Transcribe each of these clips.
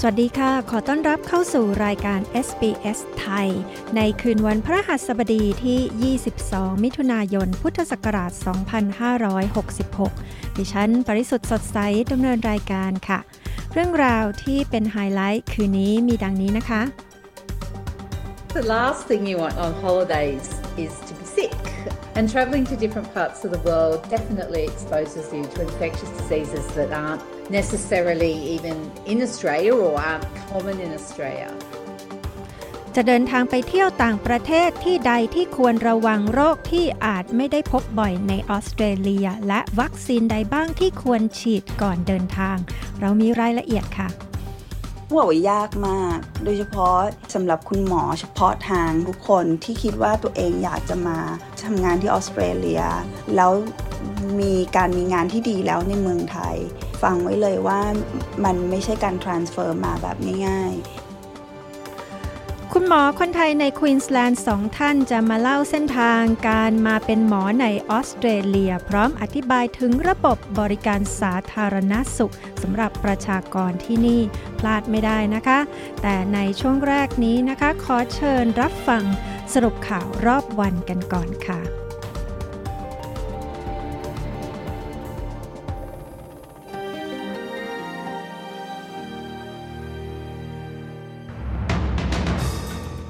สวัสดีค่ะ ขอต้อนรับเข้าสู่รายการ SBS ไทย ในคืนวันพระหัสบดีที่ 22 มิถุนายน พุทธศักราช 2566 ดิฉัน ปริสุทธ์สดใสดำเนินรายการค่ะ เรื่องราวที่เป็นไฮไลท์คืนนี้มีดังนี้นะคะ The last thing you want on holidays is to be sick. And travelling to different parts of the world definitely exposes you to infectious diseases that aren't necessarily even in Australia or aren't common in Australia. จะเดินทางไปเที่ยวต่างประเทศที่ใดที่ควรระวังโรคที่อาจไม่ได้พบบ่อยในออสเตรเลีย และวัคซีนใดบ้างที่ควรฉีดก่อนเดินทาง เรามีรายละเอียดค่ะว่าว่ายากมาก โดยเฉพาะสำหรับคุณหมอเฉพาะทางทุกคนที่คิดว่าตัวเองอยากจะมาทำงานที่ออสเตรเลีย แล้วมีการมีงานที่ดีแล้วในเมืองไทย ฟังไว้เลยว่ามันไม่ใช่การ transfer มาแบบง่ายๆ คุณหมอคนไทยในควีนสแลนด์สองท่านจะมาเล่าเส้นทางการมาเป็นหมอในออสเตรเลีย พร้อมอธิบายถึงระบบบริการสาธารณสุขสำหรับประชากรที่นี่พลาดไม่ได้นะคะ แต่ในช่วงแรกนี้นะคะ ขอเชิญรับฟังสรุปข่าวรอบวันกันก่อนค่ะ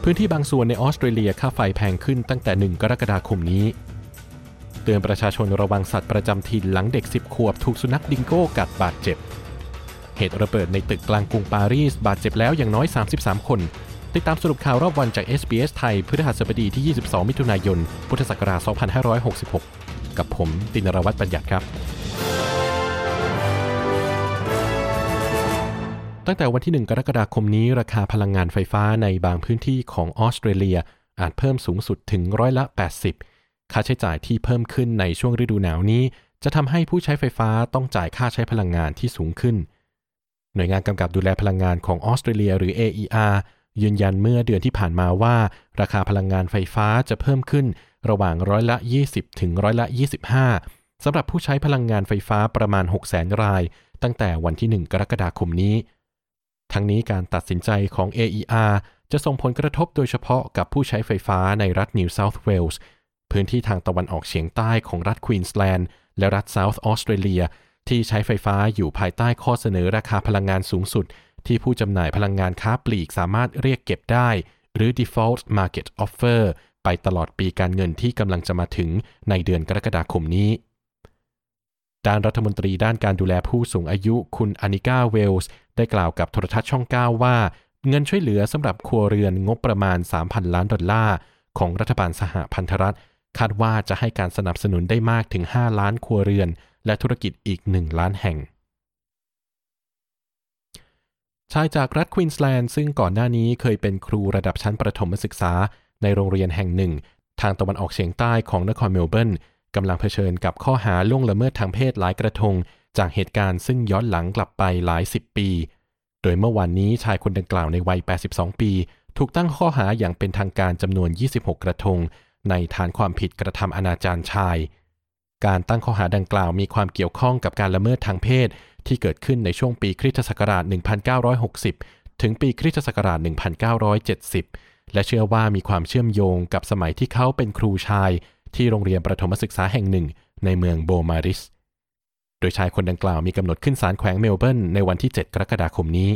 พื้นที่บางส่วนในออสเตรเลียค่าไฟแพงขึ้นตั้งแต่ 1 กรกฎาคมนี้ เตือนประชาชนระวังสัตว์ประจำถิ่นหลังเด็ก 10 ขวบถูกสุนัขดิงโก้กัดบาดเจ็บ เหตุระเบิดในตึกกลางกรุงปารีสบาดเจ็บแล้วอย่างน้อย 33 คน ติดตามสรุปข่าวรอบวันจาก SBS ไทยพฤหัสบดีที่ 22 มิถุนายน พุทธศักราช 2566 กับผมตินรวัตรบัญญัติครับ ตั้งแต่วันที่ 1 กรกฎาคมนี้ ราคาพลังงานไฟฟ้าในบางพื้นที่ของออสเตรเลีย อาจเพิ่มสูงสุดถึงร้อยละ 80 ค่าใช้จ่ายที่เพิ่มขึ้นในช่วงฤดูหนาวนี้ จะทำให้ผู้ใช้ไฟฟ้าต้องจ่ายค่าใช้พลังงานที่สูงขึ้น หน่วยงานกำกับดูแลพลังงานของออสเตรเลียหรือ AER ยืนยันเมื่อเดือนที่ผ่านมาว่า ราคาพลังงานไฟฟ้าจะเพิ่มขึ้น ระหว่างร้อยละ 20 ถึงร้อยละ 25สำหรับผู้ใช้พลังงานไฟฟ้าประมาณ 600,000 ราย ตั้งแต่วันที่ 1 กรกฎาคมนี้ ทั้งนี้การตัดสินใจของ AER จะส่งผลกระทบโดยเฉพาะกับผู้ใช้ไฟฟ้าในรัฐนิวเซาท์เวลส์พื้นที่ทางตะวันออกเฉียงใต้ของรัฐควีนสแลนด์และรัฐเซาท์ออสเตรเลียที่ใช้ไฟฟ้าอยู่ภายใต้ข้อเสนอราคาพลังงานสูงสุด ที่ผู้จำหน่ายพลังงานค้าปลีกสามารถเรียกเก็บได้ หรือ default market offer ไปตลอดปีการเงินที่กำลังจะมาถึงในเดือนกรกฎาคมนี้ ด้านรัฐมนตรีด้านการดูแลผู้สูงอายุคุณอานิกาเวลส์ ได้กล่าวกับโทรทัศน์ช่อง 9 ว่า เงินช่วยเหลือสำหรับครัวเรือนงบประมาณ 3,000 ล้านดอลลาร์ของรัฐบาลสหพันธรัฐ คาดว่าจะให้การสนับสนุนได้มากถึง 5 ล้านครัวเรือน และธุรกิจอีก 1 ล้านแห่ง ชายจากรัฐควีนสแลนด์ซึ่งก่อนหน้านี้เคยเป็นครูระดับชั้นประถมศึกษาในโรงเรียนแห่งหนึ่ง ทางตะวันออกเฉียงใต้ของนครเมลเบิร์น กำลังเผชิญกับข้อหาล่วงละเมิดทางเพศหลายกระทง จากเหตุการณ์ซึ่งย้อนหลังกลับไปหลายสิบปี โดยเมื่อวานนี้ชายคนดังกล่าวในวัย 82 ปี ถูกตั้งข้อหาอย่างเป็นทางการจำนวน 26 กระทง ในฐานความผิดกระทำอนาจารชาย การตั้งข้อหาดังกล่าวมีความเกี่ยวข้องกับการละเมิดทางเพศ ที่เกิดขึ้นในช่วงปีคริสตศักราช 1960 ถึงปีคริสตศักราช 1970 และเชื่อว่ามีความเชื่อมโยงกับสมัยที่เขาเป็นครูชาย ที่โรงเรียนประถมศึกษาแห่งหนึ่ง ในเมืองโบมาริส โดยชายคนดังกล่าวมีกำหนดขึ้นศาลแขวงเมลเบิร์นในวันที่ 7 กรกฎาคมนี้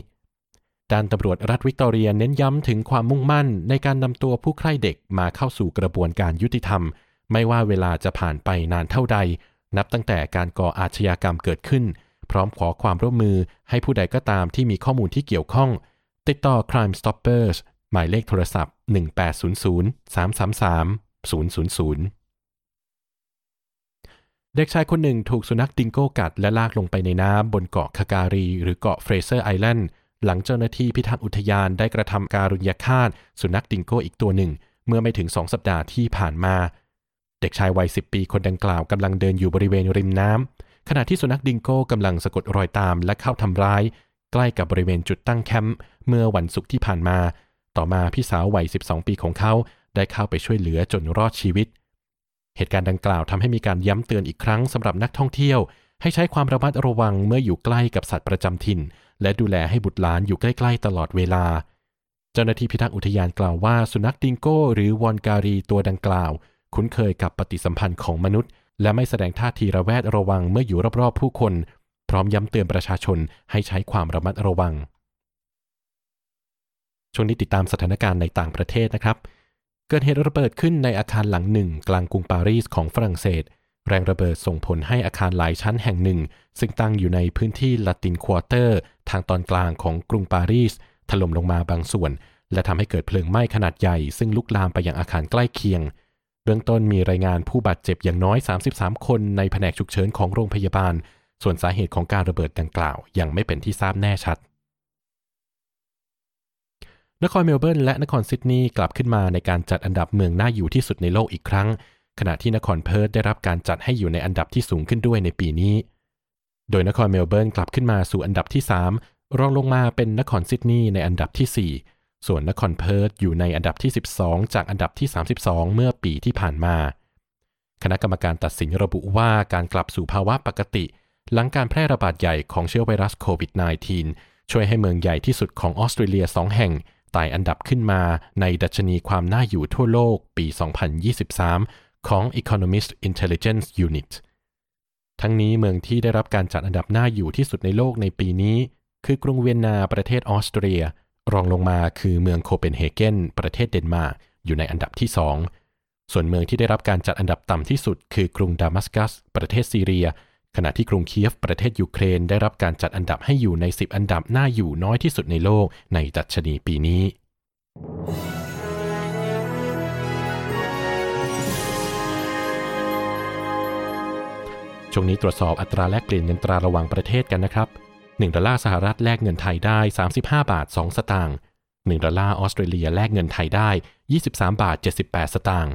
ด้านตำรวจรัฐวิกตอเรียเน้นย้ำถึงความมุ่งมั่นในการนำตัวผู้ใคร่เด็กมาเข้าสู่กระบวนการยุติธรรม ไม่ว่าเวลาจะผ่านไปนานเท่าใด นับตั้งแต่การก่ออาชญากรรมเกิดขึ้น พร้อมขอความร่วมมือให้ผู้ใดก็ตามที่มีข้อมูลที่เกี่ยวข้อง ติดต่อ Crime Stoppers หมายเลขโทรศัพท์ 1800 333 000 เด็กชายคนหนึ่งถูกสุนัขดิงโก้กัดและลากลงไปในน้ำบนเกาะคาการี หรือเกาะเฟรเซอร์ไอแลนด์หลังเจ้าหน้าที่พิทักษ์อุทยานได้กระทำการุญยฆาตสุนัขดิงโก้อีกตัวหนึ่ง เมื่อไม่ถึงสองสัปดาห์ที่ผ่านมา เด็กชายวัย10ปีคนดังกล่าวกำลังเดินอยู่บริเวณริมน้ำขณะที่สุนัขดิงโก้กำลังสะกดรอยตามและเข้าทำร้าย ใกล้กับบริเวณจุดตั้งแคมป์เมื่อวันศุกร์ที่ผ่านมา ต่อมาพี่สาววัย 12 ปีของเขาได้เข้าไปช่วยเหลือจนรอดชีวิต เหตุการณ์ดังกล่าวทำให้มีการย้ำเตือนอีกครั้งสำหรับนักท่องเที่ยว ให้ใช้ความระมัดระวังเมื่ออยู่ใกล้กับสัตว์ประจำถิ่น และดูแลให้บุตรหลานอยู่ใกล้ๆตลอดเวลา เจ้าหน้าที่พิทักษ์อุทยานกล่าวว่า สุนัขดิงโก้ หรือวอนการีตัวดังกล่าว คุ้นเคยกับปฏิสัมพันธ์ของมนุษย์ และไม่แสดงท่าทีระแวดระวังเมื่ออยู่รอบๆผู้คน พร้อมย้ำเตือนประชาชนให้ใช้ความระมัดระวังช่วงนี้ติดตามสถานการณ์ในต่างประเทศนะครับ เกิดเหตุระเบิดขึ้นในอาคารหลังหนึ่ง กลางกรุงปารีสของฝรั่งเศส แรงระเบิดส่งผลให้อาคารหลายชั้นแห่งหนึ่ง ซึ่งตั้งอยู่ในพื้นที่ลาตินควอเตอร์ ทางตอนกลางของกรุงปารีส ถล่มลงมาบางส่วน และทำให้เกิดเพลิงไหม้ขนาดใหญ่ ซึ่งลุกลามไปยังอาคารใกล้เคียง เบื้องต้นมีรายงานผู้บาดเจ็บอย่างน้อย 33 คนในแผนกฉุกเฉินของโรงพยาบาล ส่วนสาเหตุของการระเบิดดังกล่าว ยังไม่เป็นที่ทราบแน่ชัด นครเมลเบิร์นและนครซิดนีย์กลับขึ้นมาในการจัดอันดับเมืองน่าอยู่ที่สุดในโลกอีกครั้ง ขณะที่นครเพิร์ธได้รับการจัดให้อยู่ในอันดับที่สูงขึ้นด้วยในปีนี้ โดยนครเมลเบิร์นกลับขึ้นมาสู่อันดับที่ 3 รองลงมาเป็นนครซิดนีย์ในอันดับที่ 4 ส่วนนครเพิร์ธอยู่ในอันดับที่ 12 จากอันดับที่ 32 เมื่อปีที่ผ่านมา คณะกรรมการตัดสินระบุว่าการกลับสู่ภาวะปกติ หลังการแพร่ระบาดใหญ่ของเชื้อไวรัสโควิด -19 ช่วยให้เมืองใหญ่ที่สุดของออสเตรเลียสองแห่ง ไต่อันดับขึ้นมาในดัชนีความน่าอยู่ทั่วโลกปี 2023 ของ Economist Intelligence Unit ทั้งนี้เมืองที่ได้รับการจัดอันดับน่าอยู่ที่สุดในโลกในปีนี้ คือกรุงเวียนนาประเทศออสเตรีย รองลงมาคือเมืองโคเปนเฮเกนประเทศเดนมาร์กอยู่ในอันดับที่ 2 ส่วนเมืองที่ได้รับการจัดอันดับต่ำที่สุด คือกรุงดามัสกัส ประเทศซีเรีย ขณะที่กรุงเคียฟประเทศยูเครนได้รับการจัดอันดับให้อยู่ใน 10 อันดับน่าอยู่น้อยที่สุดในโลกในดัชนีปีนี้ ช่วงนี้ตรวจสอบอัตราแลกเปลี่ยนเงินตราระหว่างประเทศกันนะครับ 1 ดอลลาร์สหรัฐแลกเงินไทยได้ 35 บาท 2 สตางค์ 1 ดอลลาร์ออสเตรเลียแลกเงินไทยได้ 23 บาท 78 สตางค์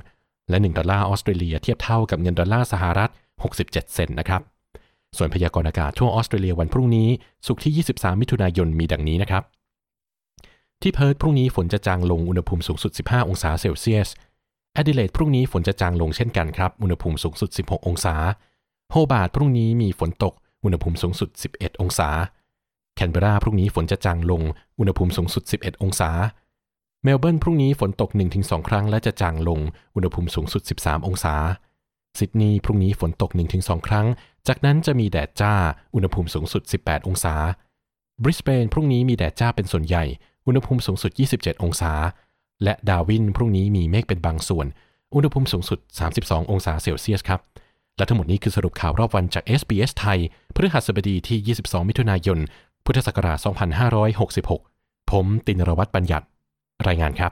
และ 1 ดอลลาร์ออสเตรเลียเทียบเท่ากับเงินดอลลาร์สหรัฐ 67 เซนต์นะครับ ส่วนพยากรณ์อากาศทั่วออสเตรเลียวันพรุ่งนี้ศุกร์ที่ 23 มิถุนายนมีดังนี้นะครับ ที่เพิร์ธพรุ่งนี้ฝนจะจางลงอุณหภูมิสูงสุด 15 องศาเซลเซียสแอดิเลดพรุ่งนี้ฝนจะจางลงเช่นกันครับ อุณหภูมิสูงสุด 16 องศา โฮบาร์ตพรุ่งนี้มีฝนตก อุณหภูมิสูงสุด 11 องศา แคนเบราพรุ่งนี้ฝนจะจางลง อุณหภูมิสูงสุด 11 องศา เมลเบิร์นพรุ่งนี้ฝนตก 1-2 ครั้งและจะจางลง อุณหภูมิสูงสุด 13 องศา ซิดนีย์พรุ่งนี้ฝนตก 1-2 ครั้ง จากนั้นจะมีแดดจ้า อุณหภูมิสูงสุด 18 องศา บริสเบนพรุ่งนี้มีแดดจ้าเป็นส่วนใหญ่ อุณหภูมิสูงสุด 27 องศา และดาวินพรุ่งนี้มีเมฆเป็นบางส่วน อุณหภูมิสูงสุด 32 องศาเซลเซียสครับ และทั้งหมดนี้คือสรุปข่าวรอบวันจาก SBS ไทย พฤหัสบดีที่ 22 มิถุนายน พุทธศักราช 2566 ผมตินรวัตรบัญญัติ รายงานครับ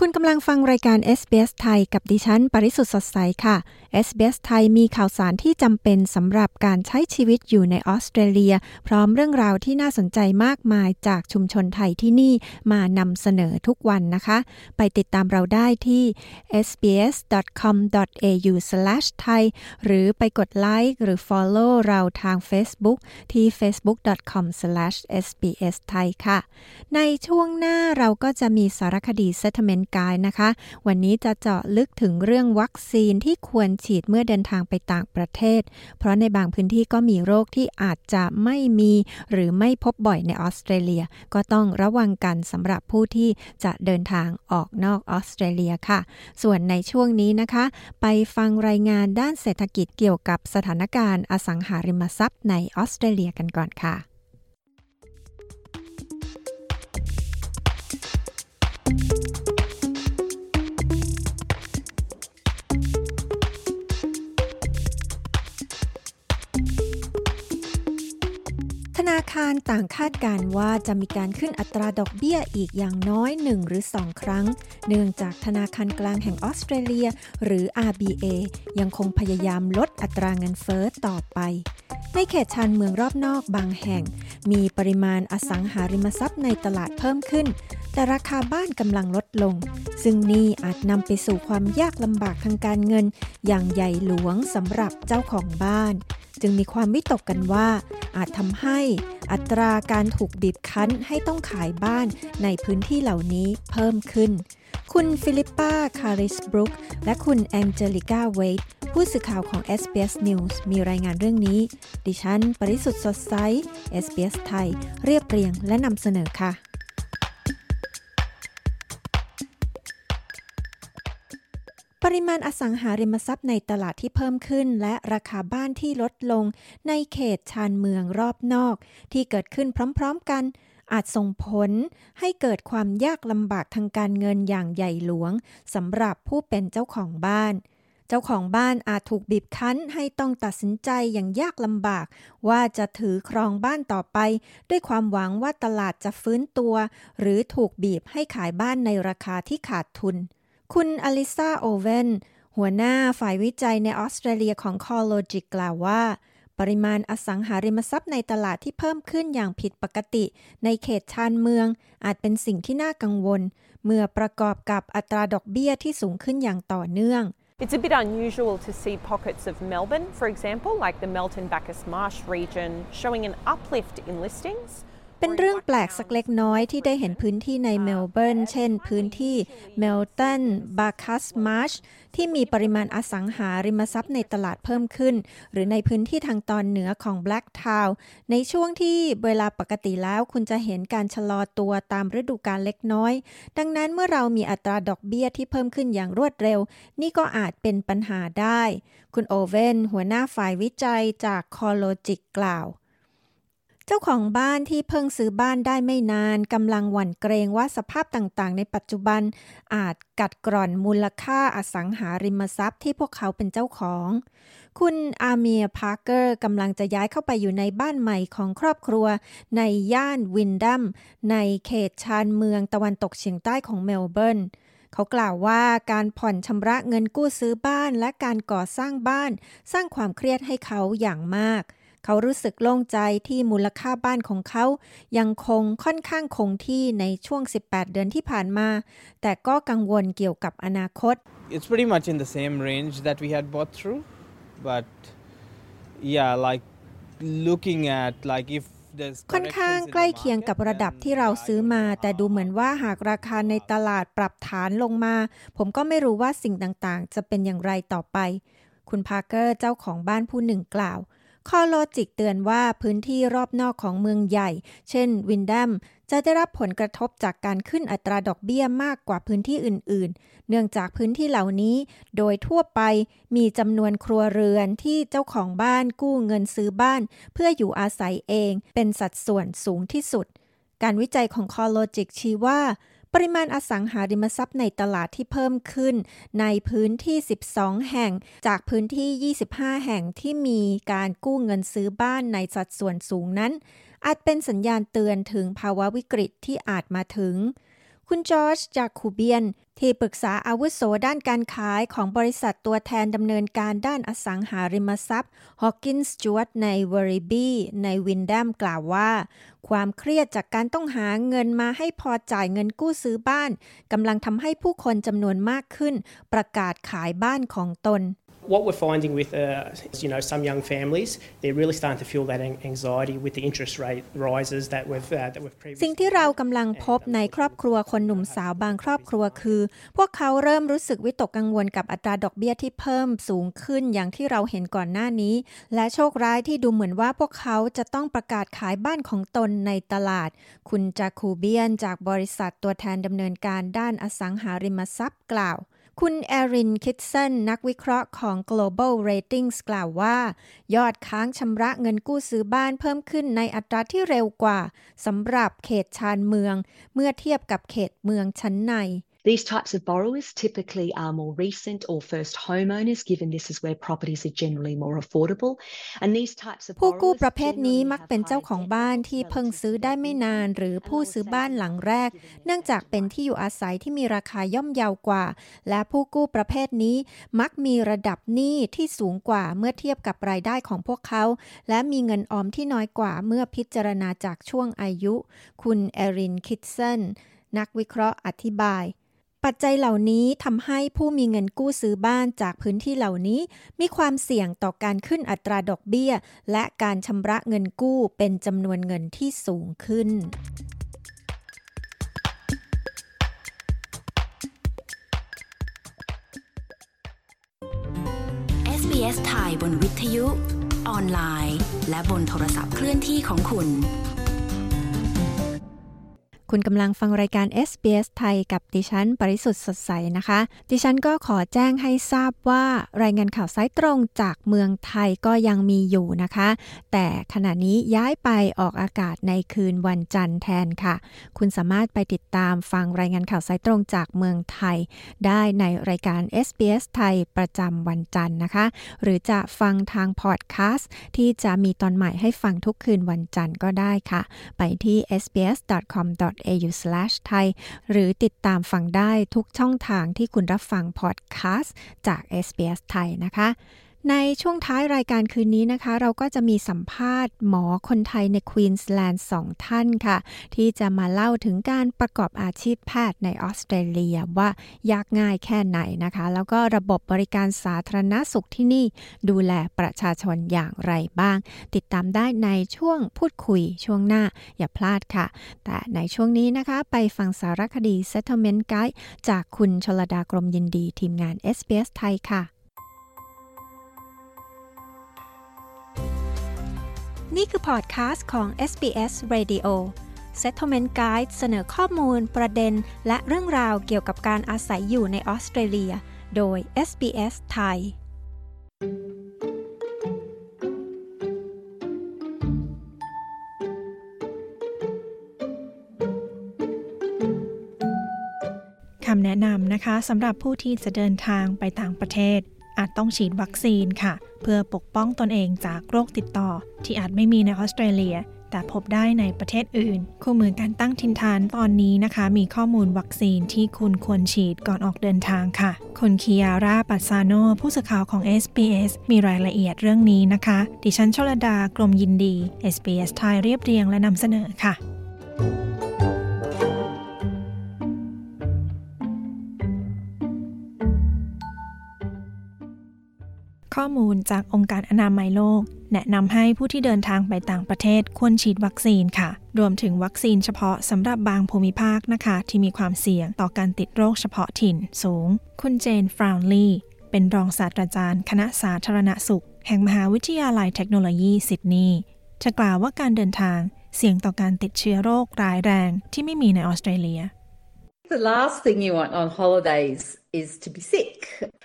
คุณกำลังฟังรายการ SBS ไทยกับดิฉัน ปริสุทธ์สดใสค่ะ SBS ไทยมีข่าวสารที่จำเป็นสำหรับการใช้ชีวิตอยู่ในออสเตรเลีย พร้อมเรื่องราวที่น่าสนใจมากมายจากชุมชนไทยที่นี่มานำเสนอทุกวันนะคะ ไปติดตามเราได้ที่ sbs.com.au/thai หรือไปกดไลค์หรือ follow เราทาง Facebook ที่ facebook.com/sbsthai ค่ะ ในช่วงหน้าเราก็จะมีสารคดี Settlement กายนะคะ วันนี้จะเจาะลึกถึงเรื่องวัคซีนที่ควรฉีดเมื่อเดินทางไปต่างประเทศ เพราะในบางพื้นที่ก็มีโรคที่อาจจะไม่มีหรือไม่พบบ่อยในออสเตรเลีย ก็ต้องระวังกันสำหรับผู้ที่จะเดินทางออกนอกออสเตรเลียค่ะ ส่วนในช่วงนี้นะคะ ไปฟังรายงานด้านเศรษฐกิจเกี่ยวกับสถานการณ์อสังหาริมทรัพย์ในออสเตรเลียกันก่อนค่ะ นาคารต่างคาดการว่าจะมีการขึ้นอัตราดอกเบี้ยอีกอย่างน้อย 1 หรือ 2 ครั้ง เนื่องจากธนาคารกลางแห่งออสเตรเลีย หรือ RBA ยังคงพยายามลดอัตราเงินเฟอ้อต่อไป ในเขตชานเมืองรอบนอกบางแห่ง มีปริมาณอสังหาริมทรัพย์ในตลาดเพิ่มขึ้น แต่ราคาบ้านกำลังลดลง ซึ่งนี่อาจนำไปสู่ความยากลำบากทางการเงิน อย่างใหญ่หลวงสำหรับเจ้าของบ้านจึงมีความวิตกกันว่า อาจทำให้อัตราการถูกบีบคั้นให้ต้องขายบ้านในพื้นที่เหล่านี้เพิ่มขึ้น คุณฟิลิปปา คาริสบรุก และคุณแองเจลิก้า เวทผู้สื่อข่าวของ SBS News มีรายงานเรื่องนี้ ดิฉัน ปริสุทธ์สดใส SBS ไทย เรียบเรียงและนำเสนอค่ะ ปริมาณอสังหาริมทรัพย์ในตลาดที่เพิ่มขึ้น และราคาบ้านที่ลดลง ในเขตชานเมืองรอบนอก ที่เกิดขึ้นพร้อมๆกัน อาจส่งผลให้เกิดความยากลำบากทางการเงินอย่างใหญ่หลวงสำหรับผู้เป็นเจ้าของบ้าน เจ้าของบ้านอาจถูกบีบคั้นให้ต้องตัดสินใจอย่างยากลำบาก ว่าจะถือครองบ้านต่อไป ด้วยความหวังว่าตลาดจะฟื้นตัว หรือถูกบีบให้ขายบ้านในราคาที่ขาดทุน คุณอลิซาโอเวนหัวหน้าฝ่ายวิจัยในออสเตรเลียของ CoreLogic กล่าวว่า ปริมาณอสังหาริมทรัพย์ในตลาดที่เพิ่มขึ้นอย่างผิดปกติ ในเขตชานเมือง อาจเป็นสิ่งที่น่ากังวล เมื่อประกอบกับอัตราดอกเบี้ยที่สูงขึ้นอย่างต่อเนื่อง It's a bit unusual to see pockets of Melbourne, for example, like the Melton Bacchus Marsh region, showing an uplift in listings. เป็นเรื่องแปลกสักเล็กน้อยที่ได้เห็นพื้นที่ในเมลเบิร์น เช่นพื้นที่เมลตันบาคัสมาร์ชที่มีปริมาณอสังหาริมทรัพย์ในตลาดเพิ่มขึ้น หรือในพื้นที่ทางตอนเหนือของแบล็กทาวในช่วงที่เวลาปกติแล้วคุณจะเห็นการชะลอตัวตามฤดูกาลเล็กน้อย ดังนั้นเมื่อเรามีอัตราดอกเบี้ยที่เพิ่มขึ้นอย่างรวดเร็ว นี่ก็อาจเป็นปัญหาได้ คุณโอเวนหัวหน้าฝ่ายวิจัยจากคอโลจิกกล่าว เจ้าของบ้านที่เพิ่งซื้อบ้านได้ไม่นานกำลังหวั่นเกรงว่าสภาพต่างๆ ในปัจจุบัน อาจกัดกร่อนมูลค่าอสังหาริมทรัพย์ที่พวกเขาเป็นเจ้าของ คุณอาเมียพาร์เกอร์กำลังจะย้ายเข้าไปอยู่ในบ้านใหม่ของครอบครัว ในย่านวินดัมในเขตชานเมืองตะวันตกเฉียงใต้ของเมลเบิร์นเขากล่าวว่าการผ่อนชำระเงินกู้ซื้อบ้านและการก่อสร้างบ้าน สร้างความเครียดให้เขาอย่างมากเขารู้สึกโล่งใจที่มูลค่าบ้านของเขา ยังคงค่อนข้างคงที่ในช่วง 18 เดือนที่ผ่านมา แต่ก็กังวลเกี่ยวกับอนาคต It's pretty much in the same range that we had bought through but yeah like looking at like if ค่อนข้างใกล้เคียงกับระดับที่เราซื้อมา แต่ดูเหมือนว่าหากราคาในตลาดปรับฐานลงมา ผมก็ไม่รู้ว่าสิ่งต่างๆ จะเป็นอย่างไรต่อไป คุณพาร์เกอร์เจ้าของบ้านผู้หนึ่งกล่าว CoreLogic เตือนว่าพื้นที่รอบนอกของเมืองใหญ่ เช่นวินดัมจะได้รับผลกระทบจากการขึ้นอัตราดอกเบี้ยมากกว่าพื้นที่อื่น ๆ เนื่องจากพื้นที่เหล่านี้โดยทั่วไปมีจำนวนครัวเรือนที่เจ้าของบ้านกู้เงินซื้อบ้าน เพื่ออยู่อาศัยเองเป็นสัดส่วนสูงที่สุด การวิจัยของ CoreLogic ชี้ว่า ปริมาณอสังหาริมทรัพย์ในตลาดที่เพิ่มขึ้น ในพื้นที่ 12 แห่ง จากพื้นที่ 25 แห่งที่มีการกู้เงินซื้อบ้านในสัดส่วนสูงนั้น อาจเป็นสัญญาณเตือนถึงภาวะวิกฤตที่อาจมาถึง คุณจอร์จจากคูเบียน ที่ปรึกษาอาวุโสด้านการขายของบริษัทตัวแทนดำเนินการด้านอสังหาริมทรัพย์ฮอกกิงสจวตในเวอร์ริบีในวินดัมกล่าวว่า ความเครียดจากการต้องหาเงินมาให้พอจ่ายเงินกู้ซื้อบ้านกำลังทำให้ผู้คนจำนวนมากขึ้น ประกาศขายบ้านของตน what we're finding with, uh, you know, some young families, they're really starting to feel that anxiety with the interest rate rises that we've uh, that we've previously. สิ่งที่เรากำลังพบในครอบครัวคนหนุ่มสาวบางครอบครัวคือ พวกเขาเริ่มรู้สึกวิตกกังวลกับอัตราดอกเบี้ยที่เพิ่มสูงขึ้นอย่างที่เราเห็นก่อนหน้านี้ และโชคร้ายที่ดูเหมือนว่าพวกเขาจะต้องประกาศขายบ้านของตนในตลาด คุณจาคูเบียนจากบริษัทตัวแทนดำเนินการด้านอสังหาริมทรัพย์กล่าว คุณแอรินคิดเซนนักวิเคราะห์ของ Global Ratings กล่าวว่า ยอดค้างชำระเงินกู้ซื้อบ้านเพิ่มขึ้นในอัตราที่เร็วกว่าสำหรับเขตชานเมือง เมื่อเทียบกับเขตเมืองชั้นใน These types of borrowers typically are more recent or first homeowners, given this is where properties are generally more affordable. And these types of ผู้กู้ประเภทนี้มักเป็นเจ้าของบ้านที่เพิ่งซื้อได้ไม่นาน หรือผู้ซื้อบ้านหลังแรก เนื่องจากเป็นที่อยู่อาศัยที่มีราคาย่อมเยาวกว่า และผู้กู้ประเภทนี้มักมีระดับหนี้ที่สูงกว่าเมื่อเทียบกับรายได้ของพวกเขา และมีเงินออมที่น้อยกว่าเมื่อพิจารณาจากช่วงอายุ คุณเอรินคิดเซนนักวิเคราะห์อธิบาย ปัจจัยเหล่านี้ทำให้ผู้มีเงินกู้ซื้อบ้านจากพื้นที่เหล่านี้ มีความเสี่ยงต่อการขึ้นอัตราดอกเบี้ย และการชำระเงินกู้เป็นจำนวนเงินที่สูงขึ้น SBS ไทยบนวิทยุ ออนไลน์ และบนโทรศัพท์เคลื่อนที่ของคุณ คุณกำลังฟังรายการ SBS ไทยกับดิฉัน ปริสุทธ์สดใสนะคะ ดิฉันก็ขอแจ้งให้ทราบว่ารายงานข่าวสายตรงจากเมืองไทยก็ยังมีอยู่นะคะ แต่ขณะนี้ย้ายไปออกอากาศในคืนวันจันทร์แทนค่ะ คุณสามารถไปติดตามฟังรายงานข่าวสายตรงจากเมืองไทย ได้ในรายการ SBS ไทยประจำวันจันทร์นะคะ หรือจะฟังทางพอดแคสต์ที่จะมีตอนใหม่ให้ฟังทุกคืนวันจันทร์ก็ได้ค่ะ ไปที่ sbs.com au/thai หรือติดตามฟังได้ทุกช่องทางที่คุณรับฟังพอดแคสต์จาก SBS ไทยนะคะ ในช่วงท้ายรายการคืนนี้นะคะ เราก็จะมีสัมภาษณ์หมอคนไทยในควีนส์แลนด์สองท่านค่ะ ที่จะมาเล่าถึงการประกอบอาชีพแพทย์ในออสเตรเลียว่ายากง่ายแค่ไหนนะคะ แล้วก็ระบบบริการสาธารณสุขที่นี่ดูแลประชาชนอย่างไรบ้าง ติดตามได้ในช่วงพูดคุยช่วงหน้าอย่าพลาดค่ะ แต่ในช่วงนี้นะคะ ไปฟังสารคดี Settlement Guide จากคุณชลดากรมยินดีทีมงาน SBS ไทยค่ะ นี่คือพอดคาสต์ของ SBS Radio Settlement Guide เสนอข้อมูล ประเด็น และเรื่องราวเกี่ยวกับการอาศัยอยู่ในออสเตรเลีย โดย SBS ไทย คำแนะนำนะคะสำหรับผู้ที่จะเดินทางไปต่างประเทศ อาจต้องฉีดวัคซีนค่ะ เพื่อปกป้องตนเองจากโรคติดต่อ ที่อาจไม่มีในออสเตรเลีย แต่พบได้ในประเทศอื่น คู่มือการตั้งทินฐานตอนนี้นะคะ มีข้อมูลวัคซีนที่คุณควรฉีดก่อนออกเดินทางค่ะคุณคิยาร่าปัสซาโนผู้สื่อข่าวของ SBS มีรายละเอียดเรื่องนี้นะคะ ดิฉันชลดากรมยินดี SBS ไทยเรียบเรียงและนำเสนอค่ะ ข้อมูลจากองค์การอนามัยโลก แนะนำให้ผู้ที่เดินทางไปต่างประเทศควรฉีดวัคซีนค่ะ รวมถึงวัคซีนเฉพาะสำหรับบางภูมิภาคนะคะ ที่มีความเสี่ยงต่อการติดโรคเฉพาะถิ่นสูง คุณเจนฟราวลีเป็นรองศาสตราจารย์ คณะสาธารณสุข แห่งมหาวิทยาลัยเทคโนโลยีซิดนีย์จะกล่าวว่าการเดินทางเสี่ยงต่อการติดเชื้อโรคร้ายแรงที่ไม่มีในออสเตรเลีย The last thing you want on holidays is to be sick.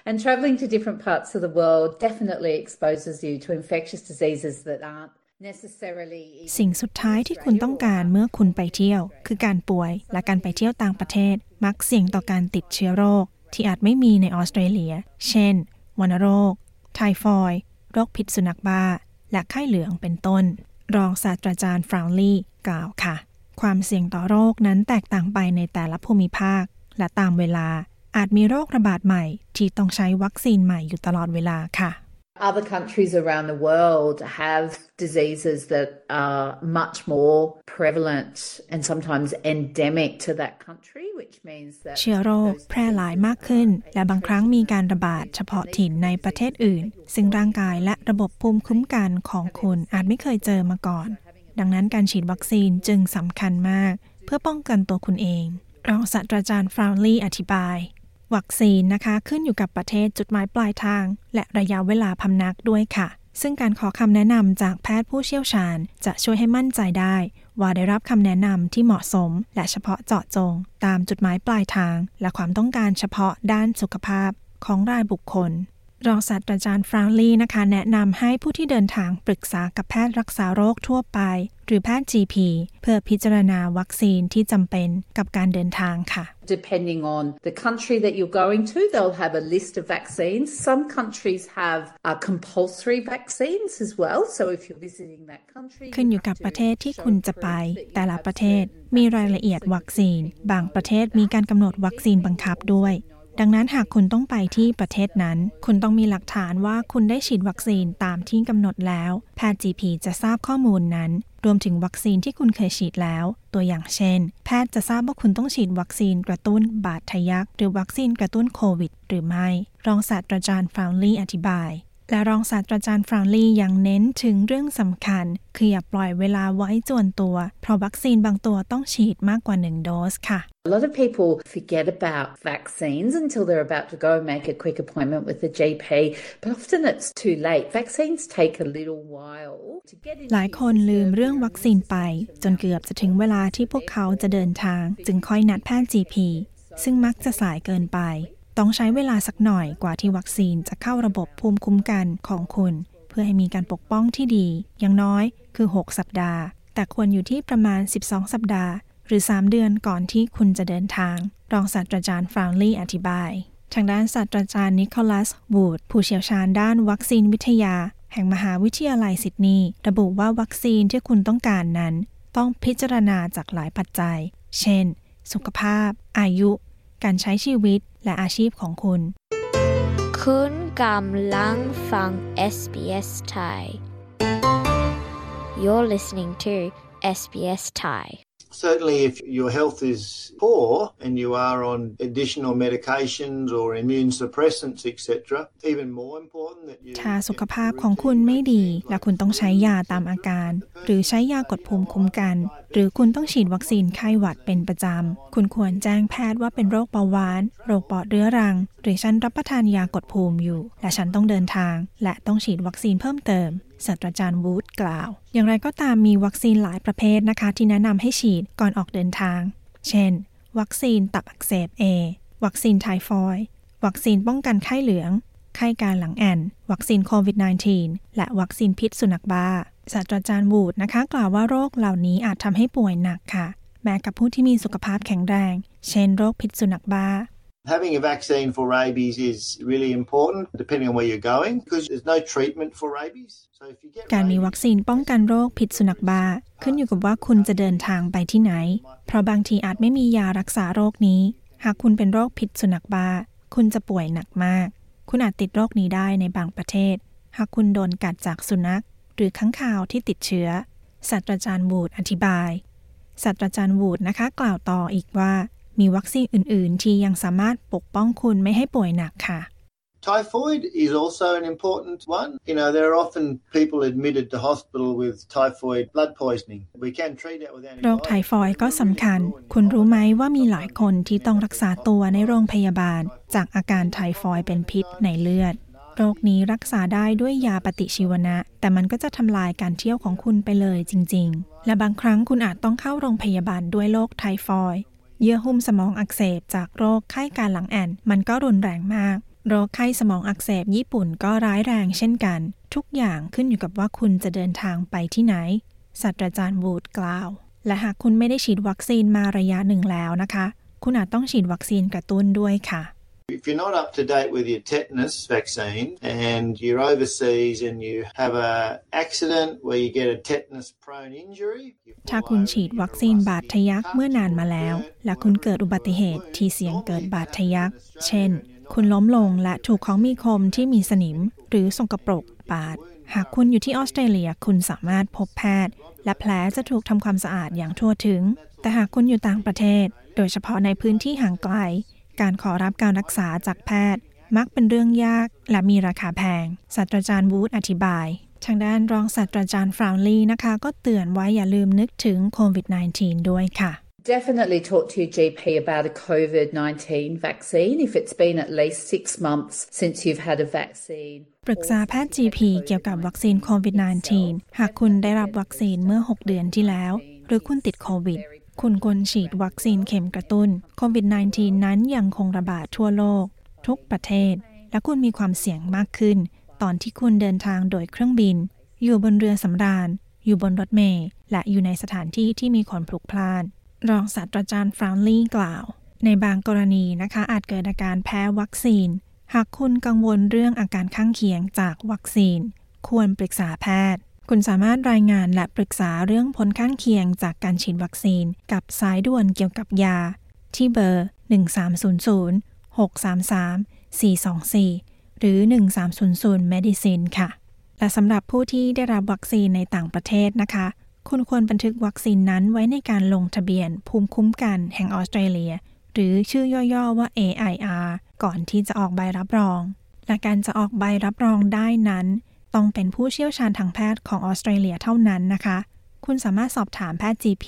And travelling to different parts of the world definitely exposes you to infectious diseases that aren't สิ่งสุดท้ายที่คุณต้องการเมื่อคุณไปเที่ยว คือการป่วยและการไปเที่ยวต่างประเทศ มักเสี่ยงต่อการติดเชื้อโรค ที่อาจไม่มีในออสเตรเลีย เช่นวัณโรค ไทฟอยโรคพิษสุนัขบ้า และไข้เหลืองเป็นต้น รองศาสตราจารย์ฟราวลีกล่าวค่ะ ความเสี่ยงต่อโรคนั้นแตกต่างไปในแต่ละภูมิภาค และตามเวลา อาจมีโรคระบาดใหม่ ที่ต้องใช้วัคซีนใหม่อยู่ตลอดเวลาค่ะ Other countries around the world have diseases that are much more prevalent and sometimes endemic to that country, which means that เชื้อโรคแพร่หลายมากขึ้น และบางครั้งมีการระบาดเฉพาะถิ่นในประเทศอื่น ซึ่งร่างกายและระบบภูมิคุ้มกันของคุณอาจไม่เคยเจอมาก่อน ดังนั้นการฉีดวัคซีนจึงสำคัญมาก เพื่อป้องกันตัวคุณเองรองศาสตราจารย์ฟราวลีอธิบาย วัคซีนนะคะ ขึ้นอยู่กับประเทศจุดหมายปลายทาง และระยะเวลาพำนักด้วยค่ะ ซึ่งการขอคำแนะนำจากแพทย์ผู้เชี่ยวชาญ จะช่วยให้มั่นใจได้ ว่าได้รับคำแนะนำที่เหมาะสม และเฉพาะเจาะจง ตามจุดหมายปลายทาง และความต้องการเฉพาะด้านสุขภาพของรายบุคคล รองศาสตราจารย์ฟราวลีนะคะ แนะนำให้ผู้ที่เดินทางปรึกษากับแพทย์รักษาโรคทั่วไป หรือแพทย์ GP เพื่อพิจารณาวัคซีนที่จำเป็นกับการเดินทางค่ะ Depending on the country that you're going to, they'll have a list of vaccines. Some countries have uh, compulsory vaccines as well. So if you're visiting that country, ขึ้นอยู่กับประเทศที่คุณจะไป แต่ละประเทศมีรายละเอียดวัคซีน บางประเทศมีการกำหนดวัคซีนบังคับด้วย ดังนั้นหากคุณต้องไปที่ประเทศนั้น คุณต้องมีหลักฐานว่าคุณได้ฉีดวัคซีนตามที่กำหนดแล้ว แพทย์ GP จะทราบข้อมูลนั้น รวมถึงวัคซีนที่คุณเคยฉีดแล้ว ตัวอย่างเช่น แพทย์จะทราบว่าคุณต้องฉีดวัคซีนกระตุ้นบาดทะยัก หรือวัคซีนกระตุ้นโควิด หรือไม่ รองศาสตราจารย์ฟราวลีอธิบาย และรองศาสตราจารย์ฟรานลียังเน้นถึงเรื่องสำคัญ คืออย่าปล่อยเวลาไว้จวนตัว เพราะวัคซีนบางตัวต้องฉีดมากกว่า 1 โดสค่ะ A lot of people forget about vaccines until they're about to go make a quick appointment with the GP, but often it's too late. Vaccines take a little while to get into หลายคนลืมเรื่องวัคซีนไป จนเกือบจะถึงเวลาที่พวกเขาจะเดินทาง จึงค่อยนัดแพทย์ GP ซึ่งมักจะสายเกินไป ต้องใช้เวลาสักหน่อยกว่าที่วัคซีนจะเข้าระบบภูมิคุ้มกันของคุณ เพื่อให้มีการปกป้องที่ดี อย่างน้อยคือ 6 สัปดาห์ แต่ควรอยู่ที่ประมาณ 12 สัปดาห์ หรือ 3 เดือนก่อนที่คุณจะเดินทาง รองศาสตราจารย์ฟราวลี่อธิบาย ทางด้านศาสตราจารย์นิโคลัสวูดผู้เชี่ยวชาญด้านวัคซีนวิทยา แห่งมหาวิทยาลัยซิดนีย์ระบุว่าวัคซีนที่คุณต้องการนั้น ต้องพิจารณาจากหลายปัจจัย เช่น สุขภาพ อายุ การใช้ชีวิตและอาชีพของคุณ คุณกำลังฟัง SBS Thai You're listening to SBS Thai Certainly, if your health is poor and you are on additional medications or immune suppressants, etc., even more important that you. ถ้าสุขภาพของคุณไม่ดี และคุณต้องใช้ยาตามอาการ หรือใช้ยากดภูมิคุ้มกัน หรือคุณต้องฉีดวัคซีนไข้หวัดเป็นประจำ คุณควรแจ้งแพทย์ว่าเป็นโรคเบาหวาน โรคปอดเรื้อรังหรือฉันรับประทานยากดภูมิอยู่ และฉันต้องเดินทาง และต้องฉีดวัคซีนเพิ่มเติมศาสตราจารย์วูดกล่าว อย่างไรก็ตามมีวัคซีนหลายประเภทนะคะ ที่แนะนำให้ฉีดก่อนออกเดินทาง เช่น วัคซีนตับอักเสบ A วัคซีนไทฟอยด์วัคซีนป้องกันไข้เหลือง ไข้การหลังแอน วัคซีนโควิด -19 และวัคซีนพิษสุนัขบ้าศาสตราจารย์วูดนะคะ กล่าวว่าโรคเหล่านี้อาจทำให้ป่วยหนักค่ะ แม้กับผู้ที่มีสุขภาพแข็งแรง เช่น โรคพิษสุนัขบ้า Having a vaccine for rabies is really important, depending on where you're going, because there's no treatment for rabies. การมีวัคซีนป้องกันโรคพิษสุนัขบ้าขึ้นอยู่กับว่าคุณจะเดินทางไปที่ไหน เพราะบางทีอาจไม่มียารักษาโรคนี้ หากคุณเป็นโรคพิษสุนัขบ้า คุณจะป่วยหนักมาก คุณอาจติดโรคนี้ได้ในบางประเทศ หากคุณโดนกัดจากสุนัข หรือค้างคาวที่ติดเชื้อศาสตราจารย์วูดอธิบายศาสตราจารย์วูดนะคะ กล่าวต่ออีกว่า มีวัคซีนอื่น ๆ ที่ยังสามารถปกป้องคุณไม่ให้ป่วยหนักค่ะ Typhoid is also an important one. You know, there are often people admitted to hospital with typhoid blood poisoning. We can treat that with โรคไทฟอยด์ก็สำคัญ คุณรู้ไหมว่ามีหลายคนที่ต้องรักษาตัวในโรงพยาบาล จากอาการไทฟอยด์เป็นพิษในเลือด โรคนี้รักษาได้ด้วยยาปฏิชีวนะ แต่มันก็จะทำลายการเที่ยวของคุณไปเลยจริง ๆ และบางครั้งคุณอาจต้องเข้าโรงพยาบาลด้วยโรคไทฟอยด์ เยื่อหุ้มสมองอักเสบจากโรคไข้การหลังแอนมันก็รุนแรงมาก โรคไข้สมองอักเสบญี่ปุ่นก็ร้ายแรงเช่นกัน ทุกอย่างขึ้นอยู่กับว่าคุณจะเดินทางไปที่ไหนศาสตราจารย์วูดกล่าว และหากคุณไม่ได้ฉีดวัคซีนมาระยะหนึ่งแล้วนะคะ คุณอาจต้องฉีดวัคซีนกระตุ้นด้วยค่ะ If you're not up to date with your tetanus vaccine and you're overseas and you have a accident where you get a tetanus prone injury ถ้าคุณฉีดวัคซีนบาดทะยักเมื่อนานมาแล้ว และคุณเกิดอุบัติเหตุที่เสี่ยงเกิดบาดทะยัก เช่น คุณล้มลงและถูกของมีคมที่มีสนิม หรือสกปรกปาด หากคุณอยู่ที่ออสเตรเลียคุณสามารถพบแพทย์ และแผลจะถูกทำความสะอาดอย่างทั่วถึง แต่หากคุณอยู่ต่างประเทศ โดยเฉพาะในพื้นที่ห่างไกล การขอรับการรักษาจากแพทย์ มักเป็นเรื่องยากและมีราคาแพงศาสตราจารย์วูดอธิบาย ทางด้านรองศาสตราจารย์ฟราวลีนะคะ ก็เตือนไว้อย่าลืมนึกถึงโควิด -19 ด้วยค่ะ Definitely talk to your GP about a COVID 19 vaccine if it's been at least six months since you've had a vaccine. ปรึกษาแพทย์ GP เกี่ยวกับวัคซีนโควิด -19 หากคุณได้รับวัคซีนเมื่อ 6 เดือนที่แล้ว หรือคุณติดโควิด คุณควรฉีดวัคซีนเข็มกระตุ้นโควิด -19 นั้นยังคงระบาดทั่วโลก ทุกประเทศ และคุณมีความเสี่ยงมากขึ้น ตอนที่คุณเดินทางโดยเครื่องบิน อยู่บนเรือสำราญ อยู่บนรถเมล์และอยู่ในสถานที่ที่มีคนพลุกพล่าน รองศาสตราจารย์ฟรานลีกล่าว ในบางกรณีนะคะอาจเกิดอาการแพ้วัคซีน หากคุณกังวลเรื่องอาการข้างเคียงจากวัคซีน ควรปรึกษาแพทย์ คุณสามารถรายงานและปรึกษาเรื่องผลข้างเคียงจากการฉีดวัคซีน กับสายด่วนเกี่ยวกับยา ที่เบอร์ 1300 633 424 หรือ 1300 Medicine ค่ะ และสำหรับผู้ที่ได้รับวัคซีนในต่างประเทศนะคะ คุณควรบันทึกวัคซีนนั้นไว้ในการลงทะเบียนภูมิคุ้มกันแห่งออสเตรเลีย หรือชื่อย่อๆว่า AIR ก่อนที่จะออกใบรับรอง และการจะออกใบรับรองได้นั้น ต้องเป็นผู้เชี่ยวชาญทางแพทย์ของออสเตรเลียเท่านั้นนะคะ คุณสามารถสอบถามแพทย์ GP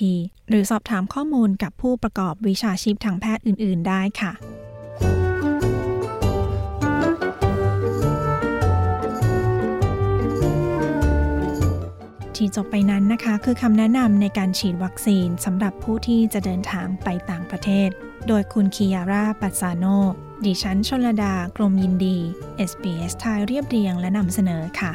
หรือสอบถามข้อมูลกับผู้ประกอบวิชาชีพทางแพทย์อื่น ๆ ได้ค่ะที่จบไปนั้นนะคะคือคำแนะนำในการฉีดวัคซีนสำหรับผู้ที่จะเดินทางไปต่างประเทศ โดยคุณคิยาร่าปัสซาโน ดิฉันชนลดา กรมยินดี SBS ไทยเรียบเรียงและนำเสนอค่ะ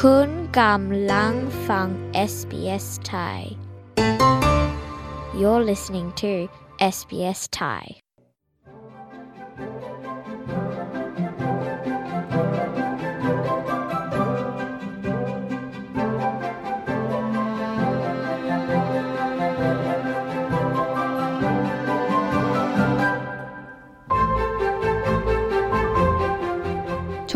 คุณกำลังฟัง SBS Thai You're listening to SBS Thai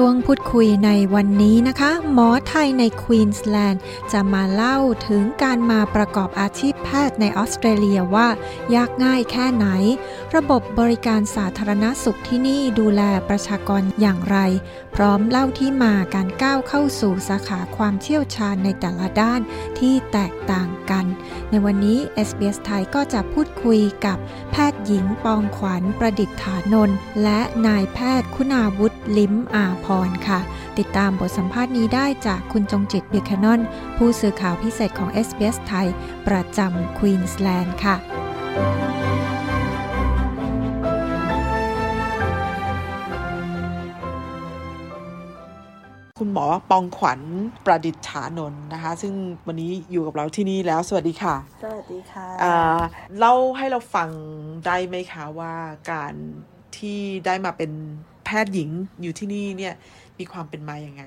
ช่วงพูดคุยในวันนี้นะคะ หมอไทยในควีนสแลนด์จะมาเล่าถึงการมาประกอบอาชีพแพ ทย์ในออสเตรเลียว่ายากง่ายแค่ไหน ระบบบริการสาธารณสุขที่นี่ดูแลประชากรอย่างไร พร้อมเล่าที่มาการก้าวเข้าสู่สาขาความเชี่ยวชาญในแต่ละด้านที่แตกต่างกัน ในวันนี้ SBS ไทยก็จะพูดคุยกับแพทย์หญิงปองขวัญประดิษฐานนท์และนายแพทย์คุณาวุฒิลิ้มอาพรค่ะ ติดตามบทสัมภาษณ์นี้ได้จากคุณจงจิตเบคานอนผู้สื่อข่าวพิเศษของ SBS ไทย ประจำควีนสแลนด์ค่ะ คุณหมอปองขวัญประดิษฐานนท์นะคะ ซึ่งวันนี้อยู่กับเราที่นี่แล้ว สวัสดีค่ะ สวัสดีค่ะอ่าเล่าให้เราฟังได้ไหมคะว่าการที่ได้มาเป็นแพทย์หญิงอยู่ที่นี่เนี่ยมีความเป็นมาอย่างไง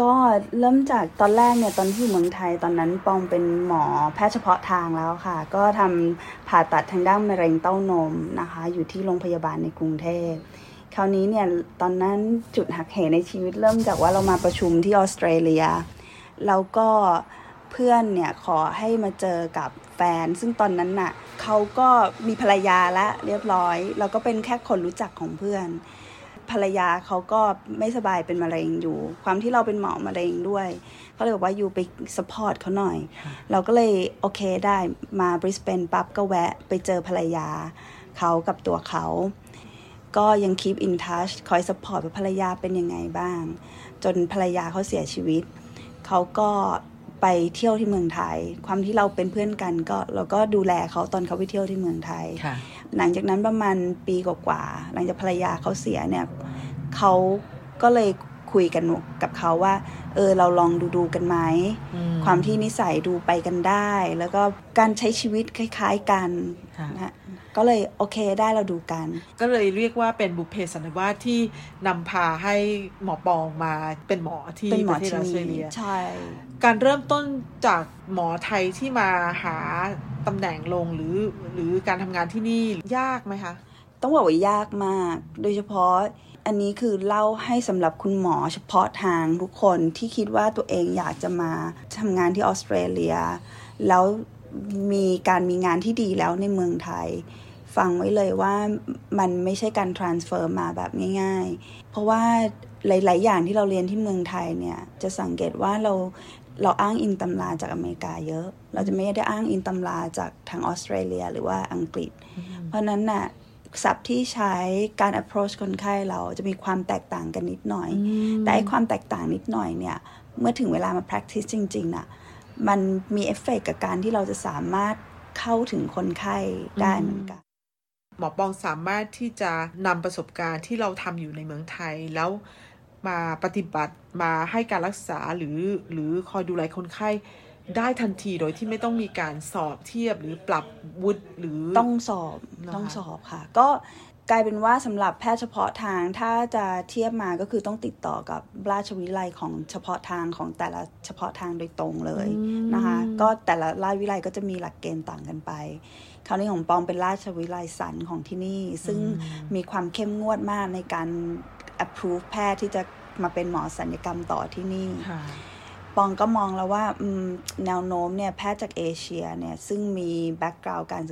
ก็เริ่มจากตอนแรกเนี่ยตอนที่อยู่เมืองไทยตอนนั้นปองเป็นหมอแพทย์เฉพาะทางแล้วค่ะ ก็ทำผ่าตัดทางด้านมะเร็งเต้านมนะคะ อยู่ที่โรงพยาบาลในกรุงเทพคราวนี้เนี่ยตอนนั้นจุดหักเหในชีวิตเริ่มจากว่าเรามาประชุมที่ออสเตรเลียแล้วก็เพื่อนเนี่ยขอให้มาเจอกับแฟน ซึ่งตอนนั้นน่ะเขาก็มีภรรยาแล้วเรียบร้อยเราก็เป็นแค่คนรู้จักของเพื่อน ภรรยาเขาก็ไม่สบายเป็นมะเร็งอยู่ ความที่เราเป็นหมอมะเร็งด้วยเขาเลยบอกว่า you ไป support เขาหน่อย เราก็เลยโอเคได้มาบริสเบนปั๊บก็แวะไปเจอภรรยาเขากับตัวเขา ก็ยัง keep in touch คอย support ว่าภรรยาเป็นยังไงบ้าง จนภรรยาเขาเสียชีวิต เขาก็ไปเที่ยวที่เมืองไทย ความที่เราเป็นเพื่อนกันก็เราก็ดูแลเขาตอนเขาไปเที่ยวที่เมืองไทย หลังจากนั้นประมาณปีกว่าๆหลังจากภรรยาเขาเสียเนี่ยเขาก็เลย คุยกันกับเขาว่า เออเราลองดูดูกันไหมความที่นิสัยดูไปกันได้ แล้วก็การใช้ชีวิตคล้าย ๆกันนะก็เลยโอเคได้เราดูกัน ก็เลยเรียกว่าเป็นบุพเพสันนิวาสที่นำพาให้หมอปองมาเป็นหมอที่ประเทศออสเตรเลียใช่ การเริ่มต้นจากหมอไทยที่มาหาตำแหน่งลงหรือหรือการทำงานที่นี่ยากไหมคะ ต้องบอกว่ายากมาก โดยเฉพาะ อันนี้คือเล่าให้สำหรับคุณหมอเฉพาะทางทุกคนที่คิดว่าตัวเองอยากจะมาทำงานที่ออสเตรเลีย แล้วมีการมีงานที่ดีแล้วในเมืองไทย ฟังไว้เลยว่ามันไม่ใช่การ transfer มาแบบง่าย ๆ เพราะว่าหลาย ๆ อย่างที่เราเรียนที่เมืองไทยเนี่ยจะสังเกตว่าเราเราอ้างอิงตำราจากอเมริกาเยอะ เราจะไม่ได้อ้างอิงตำราจากทางออสเตรเลีย หรือว่าอังกฤษ เพราะนั้นน่ะ ศัพท์ที่ใช้การ approach คนไข้เราจะมีความแตกต่างกันนิดหน่อย แต่ไอความแตกต่างนิดหน่อยเนี่ย เมื่อถึงเวลามา practice จริงๆน่ะ มันมีเอฟเฟกกับการที่เราจะสามารถเข้าถึงคนไข้ได้เหมือนกัน หมอปองสามารถที่จะนำประสบการณ์ที่เราทำอยู่ในเมืองไทยแล้วมาปฏิบัติมาให้การรักษาหรือหรือคอยดูแลคนไข้ ได้ทันทีโดยที่ไม่ต้องมีการสอบเทียบหรือปรับวุฒิหรือต้องสอบต้องสอบค่ะ ก็กลายเป็นว่าสำหรับแพทย์เฉพาะทางถ้าจะเทียบมาก็คือต้องติดต่อกับราชวิทยาลัยของเฉพาะทางของแต่ละเฉพาะทางโดยตรงเลยนะคะ ก็แต่ละราชวิทยาลัยก็จะมีหลักเกณฑ์ต่างกันไป คราวนี้ของปองเป็นราชวิทยาลัยศัลย์ของที่นี่ ซึ่งมีความเข้มงวดมากในการ approve แพทย์ที่จะมาเป็นหมอศัลยกรรมต่อที่นี่ ปองก็มองแล้วว่าแนวโน้มเนี่ยแพทย์จากเอเชียเนี่ยซึ่งมี background การ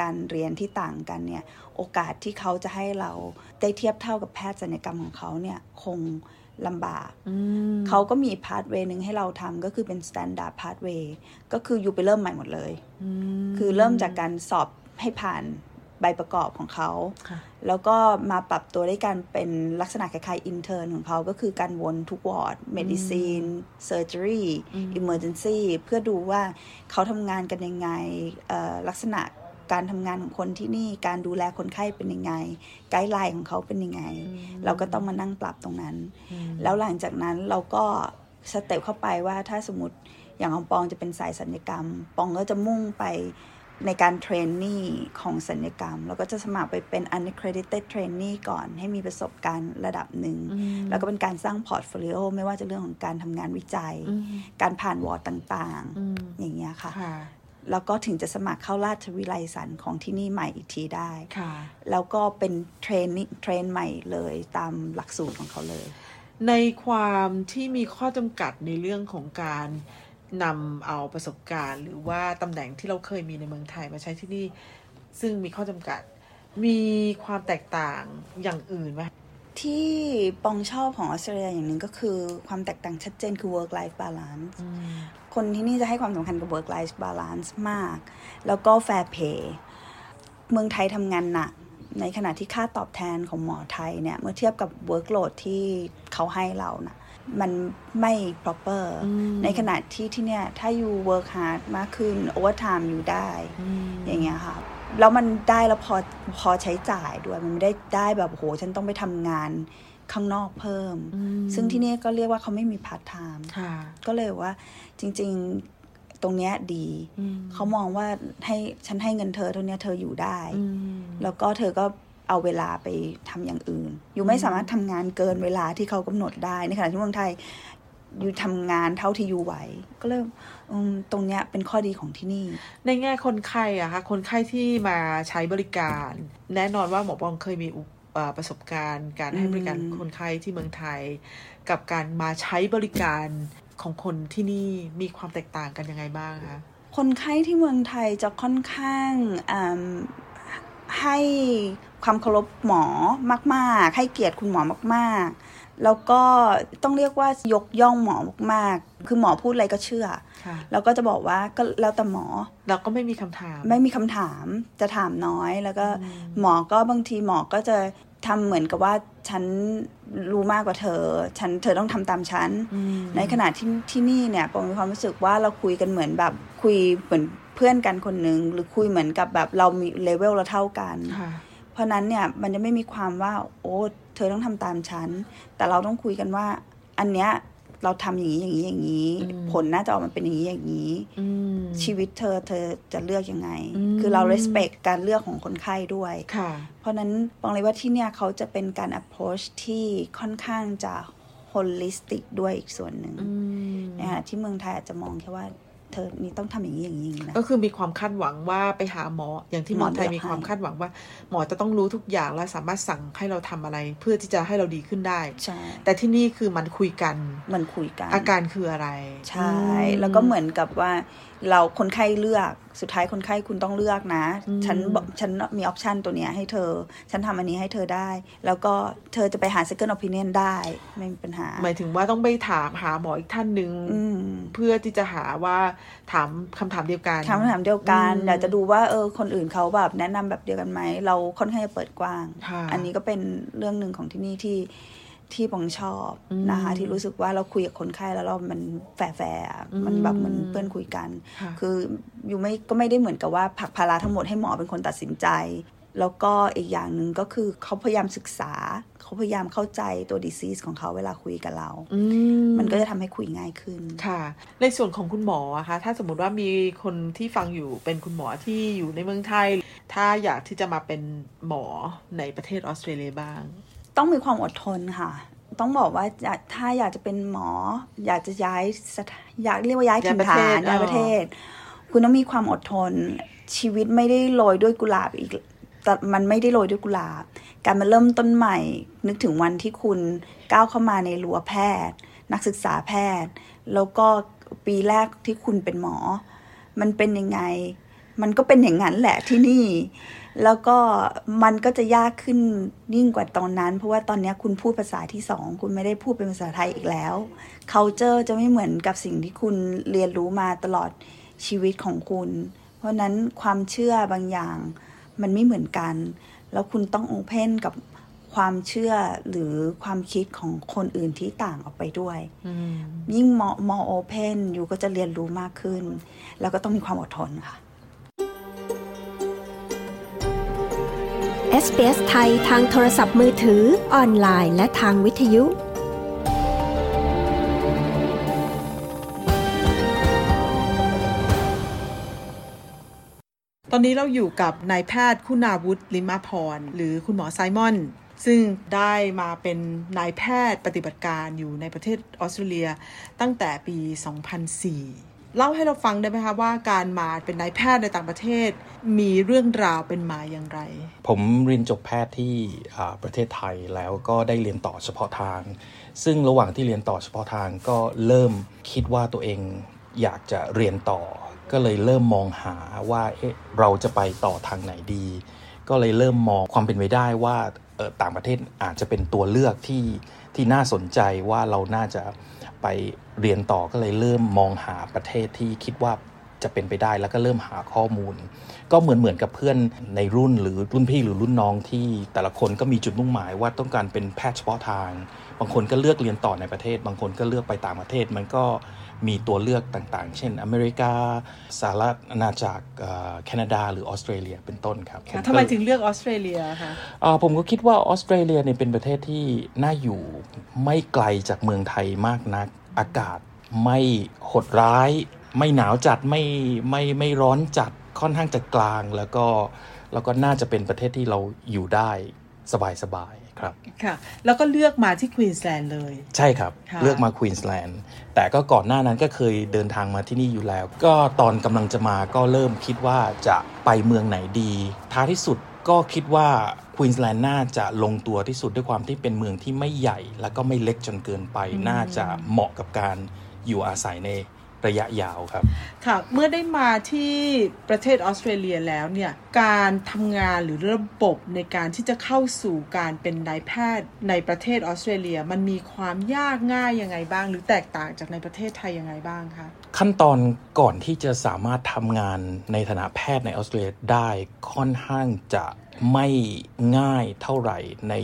การเรียนที่ต่างกันเนี่ยโอกาสที่เขาจะให้เราได้เทียบเท่ากับแพทย์ศัลยกรรมของเขาเนี่ยคงลำบาก เขาก็มี pathway หนึ่งให้เราทำก็คือเป็น standard pathway ก็คือ you ไปเริ่มใหม่หมดเลย คือเริ่มจากการสอบให้ผ่าน ใบประกอบของเขา แล้วก็มาปรับตัวได้การเป็นลักษณะคล้ายๆ intern ของเขาก็คือการวนทุก ward medicine surgery emergency เพื่อดูว่าเขาทำงานกันยังไงลักษณะการทำงานของคนที่นี่การดูแลคนไข้เป็นยังไง guideline ของเขาเป็นยังไง เราก็ต้องมานั่งปรับตรงนั้น แล้วหลังจากนั้นเราก็ step เข้าไปว่าถ้าสมมติอย่างของปองจะเป็นสายศัลยกรรม ปองก็จะมุ่งไป ในการ trainee ของศัลยกรรม แล้วก็จะสมัครไปเป็น unaccredited trainee ก่อน ให้มีประสบการณ์ระดับหนึ่ง แล้วก็เป็นการสร้าง portfolio ไม่ว่าจะเรื่องของการทำงานวิจัย การผ่านวอร์ดต่างๆ อย่างเงี้ยค่ะ แล้วก็ถึงจะสมัครเข้าราชวิไลสันของที่นี่ใหม่อีกทีได้ แล้วก็เป็นเทรนนิ่เทรนใหม่เลยตามหลักสูตรของเขาเลย ในความที่มีข้อจำกัดในเรื่องของการ นำเอาประสบการณ์ หรือว่าตำแหน่งที่เราเคยมีในเมืองไทยมาใช้ที่นี่ ซึ่งมีข้อจำกัด มีความแตกต่างอย่างอื่นไหมที่ปองชอบของออสเตรเลียอย่างหนึ่งก็คือความแตกต่างชัดเจนคือ work life balance คนที่นี่จะให้ความสำคัญกับ work life balance มาก แล้วก็ fair pay เมืองไทยทำงานหนักในขณะที่ค่าตอบแทนของหมอไทยเนี่ย เมื่อเทียบกับ workload ที่เขาให้เรานะ มันไม่ proper ในขณะที่ที่เนี่ย ถ้าอยู่ work hard มากขึ้น overtime อยู่ได้ อย่างเงี้ยค่ะ แล้วมันได้แล้วพอพอใช้จ่ายด้วย มันไม่ได้ได้แบบโห ฉันต้องไปทำงานข้างนอกเพิ่ม ซึ่งที่นี่ก็เรียกว่าเขาไม่มีพาร์ทไทม์ก็เลยว่าจริง ๆ ตรงเนี้ยดี เขามองว่าให้ฉันให้เงินเธอเท่านี้เธออยู่ได้ แล้วก็เธอก็ เอาเวลาไปทำอย่างอื่น you ไม่สามารถทำงานเกินเวลาที่เขากำหนดได้ ในขณะที่เมืองไทย you ทำงานเท่าที่ you ไหว ก็เลยตรงเนี้ยเป็นข้อดีของที่นี่ ในแง่คนไข้อะคะคนไข้ที่มาใช้บริการ แน่นอนว่าหมอปองเคยมีประสบการณ์ การให้บริการคนไข้ที่เมืองไทย กับการมาใช้บริการของคนที่นี่มีความแตกต่างกันยังไงบ้างคะคนไข้ที่เมืองไทยจะค่อนข้าง ให้ความเคารพหมอมากๆ ให้เกียรติคุณหมอมากๆ แล้วก็ต้องเรียกว่ายกย่องหมอมากๆ คือหมอพูดอะไรก็เชื่อ แล้วก็จะบอกว่าก็แล้วแต่หมอ เราก็ไม่มีคำถาม ไม่มีคำถามจะถามน้อย แล้วก็หมอก็บางทีหมอก็จะทำเหมือนกับว่าฉันรู้มากกว่าเธอ ฉันเธอต้องทำตามฉัน ในขณะที่ที่นี่เนี่ยผมมีความรู้สึกว่าเราคุยกันเหมือนแบบคุยเหมือนเพื่อนกันคนหนึ่งหรือคุยเหมือนกับแบบเรามีเลเวลเราเท่ากันเพราะนั้นเนี่ยมันจะไม่มีความว่า โอ้เธอต้องทำตามฉันแต่เราต้องคุยกันว่า อันเนี้ยเราทำอย่างนี้อย่างนี้อย่างนี้ ผลน่าจะออกมาเป็นอย่างนี้อย่างนี้ชีวิตเธอเธอจะเลือกยังไง คือเรา respect การเลือกของคนไข้ด้วยเพราะนั้นบอกเลยว่าที่เนี่ยเขาจะเป็นการ approach ที่ค่อนข้างจะ holistic ด้วยอีกส่วนหนึ่งนะคะที่เมืองไทยอาจจะมองแค่ว่า เธอนี่ต้องทำอย่างนี้อย่างนี้นะก็คือมีความคาดหวังว่าไปหาหมออย่างที่หมอไทยมีความคาดหวังว่า หมอจะต้องรู้ทุกอย่างและสามารถสั่งให้เราทำอะไร เพื่อที่จะให้เราดีขึ้นได้ใช่แต่ที่นี่คือมันคุยกันมันคุยกันอาการคืออะไร ใช่ แล้วก็เหมือนกับว่า เราคนไข้เลือกสุดท้ายคนไข้คุณต้องเลือกนะ ฉันฉันมีออปชันตัวเนี้ยให้เธอ ฉันทำอันนี้ให้เธอได้ แล้วก็เธอจะไปหา second opinion ได้ ไม่มีปัญหา หมายถึงว่าต้องไปถามหาหมออีกท่านหนึ่งเพื่อที่จะหาว่าถามคำถามเดียวกันคำถามเดียวกันอยากจะดูว่าเออคนอื่นเขาแบบแนะนำแบบเดียวกันไหม เราค่อนข้างจะเปิดกว้าง อันนี้ก็เป็นเรื่องหนึ่งของที่นี่ที่ที่ปองชอบนะคะ ที่รู้สึกว่าเราคุยกับคนไข้แล้วเรา มันแฝงมันแบบเหมือนเพื่อนคุยกัน คืออยู่ไม่ก็ไม่ได้เหมือนกับว่าผักภาระทั้งหมดให้หมอเป็นคนตัดสินใจ แล้วก็อีกอย่างหนึ่งก็คือเขาพยายามศึกษา เขาพยายามเข้าใจตัวดีซีสของเขาเวลาคุยกับเรา มันก็จะทำให้คุยง่ายขึ้น ค่ะ ในส่วนของคุณหมออะคะ ถ้าสมมติว่ามีคนที่ฟังอยู่เป็นคุณหมอที่อยู่ในเมืองไทย ถ้าอยากที่จะมาเป็นหมอในประเทศออสเตรเลียบ้าง ต้องมีความอดทนค่ะต้องบอกว่าถ้าอยากจะเป็นหมอ อยากจะย้ายอยากเรียกว่าย้ายถิ่นฐานย้ายประเทศ คุณต้องมีความอดทน ชีวิตไม่ได้โรยด้วยกุหลาบอีกแต่ มันไม่ได้โรยด้วยกุหลาบ การมาเริ่มต้นใหม่ นึกถึงวันที่คุณก้าวเข้ามาในรั้วแพทย์ นักศึกษาแพทย์ แล้วก็ปีแรกที่คุณเป็นหมอ มันเป็นยังไง มันก็เป็นอย่างนั้นแหละที่นี่ แล้วก็มันก็จะยากขึ้นยิ่งกว่าตอนนั้น เพราะว่าตอนนี้คุณพูดภาษาที่สอง คุณไม่ได้พูดเป็นภาษาไทยอีกแล้ว culture จะไม่เหมือนกับสิ่งที่คุณเรียนรู้มาตลอดชีวิตของคุณ เพราะนั้นความเชื่อบางอย่าง มันไม่เหมือนกัน แล้วคุณต้องโอเพนกับความเชื่อหรือความคิดของคนอื่นที่ต่างออกไปด้วย ยิ่งมอมอโอเพนอยู่ก็จะเรียนรู้มากขึ้น แล้วก็ต้องมีความอดทนค่ะ SBS ไทยทางโทรศัพท์มือถือออนไลน์และทางวิทยุ ตอนนี้เราอยู่กับนายแพทย์คุณาวุฒิลิมาพร หรือคุณหมอไซมอน ซึ่งได้มาเป็นนายแพทย์ปฏิบัติการอยู่ในประเทศออสเตรเลียตั้งแต่ปี 2004 เล่าให้เราฟังได้ไหมคะว่าการมาเป็นนายแพทย์ในต่างประเทศ มีเรื่องราวเป็นมาอย่างไร ผมเรียนจบแพทย์ที่ประเทศไทยแล้วก็ได้เรียนต่อเฉพาะทาง ซึ่งระหว่างที่เรียนต่อเฉพาะทางก็เริ่มคิดว่าตัวเองอยากจะเรียนต่อ ก็เลยเริ่มมองหาว่าเอ๊ะเราจะไปต่อทางไหนดี ก็เลยเริ่มมองความเป็นไปได้ว่าต่างประเทศอาจจะเป็นตัวเลือกที่ที่น่าสนใจว่าเราน่าจะไปเรียนต่อก็เลยเริ่มมองหาประเทศที่คิดว่าจะเป็นไปได้แล้วก็เริ่มหาข้อมูล ก็เหมือนเหมือนกับเพื่อนในรุ่นหรือรุ่นพี่หรือรุ่นน้องที่แต่ละคนก็มีจุดมุ่งหมายว่าต้องการเป็นแพทย์เฉพาะทาง บางคนก็เลือกเรียนต่อในประเทศ บางคนก็เลือกไปต่างประเทศ มันก็ มีตัวเลือกต่างๆ เช่น อเมริกาสหรัฐอาณาจักรแคนาดา หรือออสเตรเลียเป็นต้นครับทำไมถึงเลือกออสเตรเลียคะผมก็คิดว่าออสเตรเลียเนี่ยเป็นประเทศที่น่าอยู่ไม่ไกลจากเมืองไทยมากนัก อากาศไม่หดร้าย ไม่หนาวจัดไม่ไม่ไม่ร้อนจัดค่อนข้างจะกลางแล้วก็แล้วก็น่าจะเป็นประเทศที่เราอยู่ได้สบายสบาย ครับค่ะ แล้วก็เลือกมาที่ควีนส์แลนด์เลย ใช่ครับ เลือกมาควีนส์แลนด์แต่ก็ก่อนหน้านั้นก็เคยเดินทางมาที่นี่อยู่แล้ว ก็ตอนกำลังจะมาก็เริ่มคิดว่าจะไปเมืองไหนดี ท้ายที่สุดก็คิดว่าควีนส์แลนด์น่าจะลงตัวที่สุดด้วยความที่เป็นเมืองที่ไม่ใหญ่ แล้วก็ไม่เล็กจนเกินไป น่าจะเหมาะกับการอยู่อาศัยใน ระยะยาวครับ ค่ะ เมื่อได้มาที่ประเทศออสเตรเลียแล้วเนี่ย การทำงานหรือระบบในการที่จะเข้าสู่การเป็นนายแพทย์ในประเทศออสเตรเลีย มันมีความยากง่ายยังไงบ้าง หรือแตกต่างจากในประเทศไทยยังไงบ้างคะ ขั้นตอนก่อนที่จะสามารถทำงานในฐานะแพทย์ในออสเตรเลียได้ค่อนข้างจะ ไม่ง่ายเท่าไหร่ใน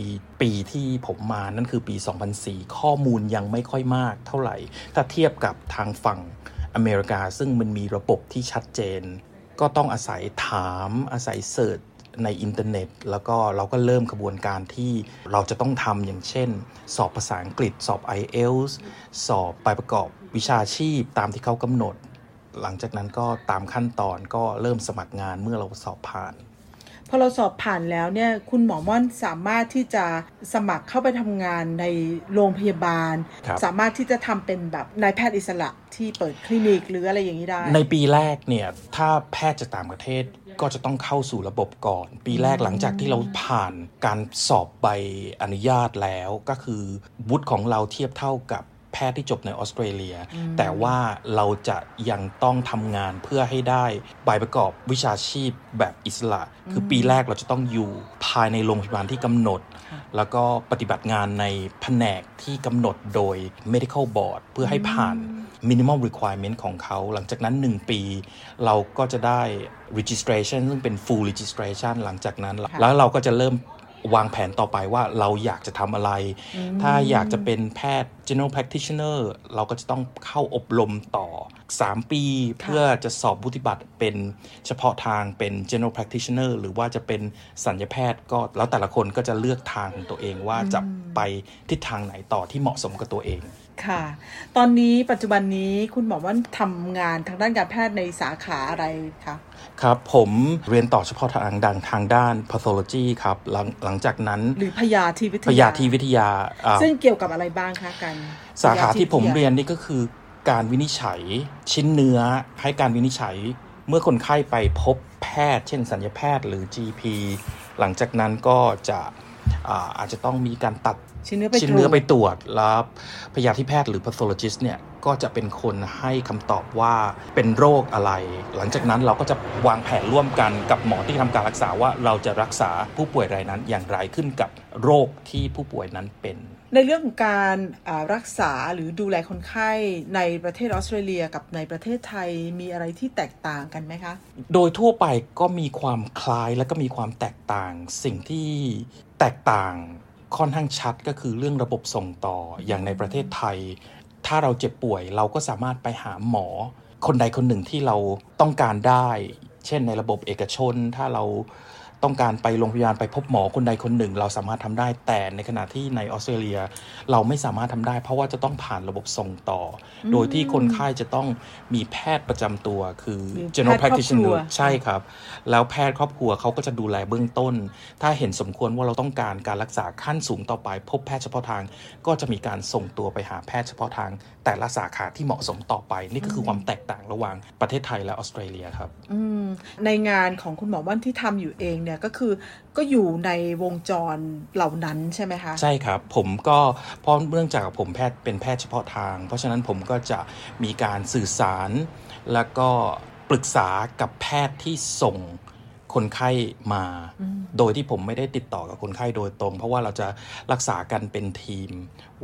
ปีที่ผมมานั่นคือปี 2004 ข้อมูลยังไม่ค่อยมากเท่าไหร่ ถ้าเทียบกับทางฝั่งอเมริกา ซึ่งมันมีระบบที่ชัดเจน ก็ต้องอาศัยถามอาศัยเสิร์ชในอินเทอร์เน็ต แล้วก็เราก็เริ่มกระบวนการที่เราจะต้องทำอย่างเช่น สอบภาษาอังกฤษ สอบ IELTS สอบไปประกอบวิชาชีพตามที่เขากำหนด หลังจากนั้นก็ตามขั้นตอนก็เริ่มสมัครงานเมื่อเราสอบผ่าน พอเราสอบผ่านแล้วเนี่ยคุณหมอม่อนสามารถที่จะสมัครเข้าไปทำงานในโรงพยาบาล สามารถที่จะทำเป็นแบบนายแพทย์อิสระที่เปิดคลินิกหรืออะไรอย่างนี้ได้ ในปีแรกเนี่ยถ้าแพทย์จากต่างประเทศก็จะต้องเข้าสู่ระบบก่อน ปีแรกหลังจากที่เราผ่านการสอบใบอนุญาตแล้วก็คือวุฒิของเราเทียบเท่ากับแพทย์ที่จบในออสเตรเลีย แต่ว่าเราจะยังต้องทำงานเพื่อให้ได้ใบประกอบวิชาชีพแบบอิสระ คือปีแรกเราจะต้องอยู่ภายในโรงพยาบาลที่กำหนด แล้วก็ปฏิบัติงานในแผนกที่กำหนดโดย medical board เพื่อให้ผ่าน minimal requirement ของเขา หลังจากนั้น 1 ปี เราก็จะได้ registration ซึ่งเป็น full registration หลังจากนั้น แล้วเราก็จะเริ่ม วางแผนต่อไปว่าเราอยากจะทำอะไร ถ้าอยากจะเป็นแพทย์ general practitioner เราก็จะต้องเข้าอบรมต่อ 3 ปี เพื่อจะสอบบุติบัตรเป็นเฉพาะทางเป็น general practitioner หรือว่าจะเป็นสัญญาแพทย์ก็แล้วแต่ละคนก็จะเลือกทางของตัวเองว่าจะไปทิศทางไหนต่อที่เหมาะสมกับตัวเอง ค่ะ ตอนนี้ปัจจุบันนี้คุณหมอว่าทำงานทางด้านการแพทย์ในสาขาอะไรคะครับผมเรียนต่อเฉพาะทางดังทางด้าน pathology ครับหลังหลังจากนั้น หรือพยาธิวิทยาพยาธิวิทยา ซึ่งเกี่ยวกับอะไรบ้างคะกัน สาขาที่ผมเรียนนี่ก็คือ การวินิจฉัยชิ้นเนื้อให้การวินิจฉัยเมื่อคนไข้ไปพบแพทย์ เช่นสัญญาแพทย์หรือ GP หลังจากนั้นก็จะอาอาจจะต้องมีการตัด ชิ้นเนื้อไปชิ้นเนื้อไปตรวจแล้วพยาธิแพทย์หรือ pathologist เนี่ยก็จะเป็นคนให้คำตอบว่าเป็นโรคอะไร หลังจากนั้นเราก็จะวางแผนร่วมกันกับหมอที่ทำการรักษาว่าเราจะรักษาผู้ป่วยรายนั้นอย่างไรขึ้นกับโรคที่ผู้ป่วยนั้นเป็น ในเรื่องของการรักษาหรือดูแลคนไข้ในประเทศออสเตรเลียกับในประเทศไทยมีอะไรที่แตกต่างกันไหมคะ โดยทั่วไปก็มีความคล้ายและก็มีความแตกต่างสิ่งที่แตกต่าง ค่อนข้างชัดก็คือเรื่องระบบส่งต่ออย่างในประเทศไทย ถ้าเราเจ็บป่วยเราก็สามารถไปหาหมอ คนใดคนหนึ่งที่เราต้องการได้ เช่นในระบบเอกชน ถ้าเรา ต้องการไปโรงพยาบาลไปพบหมอคนใดคนหนึ่ง เราสามารถทำได้แต่ในขณะที่ในออสเตรเลีย เราไม่สามารถทำได้ เพราะว่าจะต้องผ่านระบบส่งต่อ โดยที่คนไข้จะต้องมีแพทย์ประจำตัวคือ general practitioner ใช่ครับ แล้วแพทย์ครอบครัวเขาก็จะดูแลเบื้องต้น ถ้าเห็นสมควรว่าเราต้องการการรักษาขั้นสูงต่อไป พบแพทย์เฉพาะทาง ก็จะมีการส่งตัวไปหาแพทย์เฉพาะทาง แต่ละสาขาที่เหมาะสมต่อไป นี่ก็คือความแตกต่างระหว่างประเทศไทยและออสเตรเลียครับในงานของคุณหมอว่านที่ทำอยู่เองเนี่ยก็คือก็อยู่ในวงจรเหล่านั้นใช่ไหมคะใช่ครับ ผมก็เพราะเนื่องจากผมแพทย์เป็นแพทย์เฉพาะทาง เพราะฉะนั้นผมก็จะมีการสื่อสารแล้วก็ปรึกษากับแพทย์ที่ส่งคนไข้มา โดยที่ผมไม่ได้ติดต่อกับคนไข้โดยตรง เพราะว่าเราจะรักษากันเป็นทีม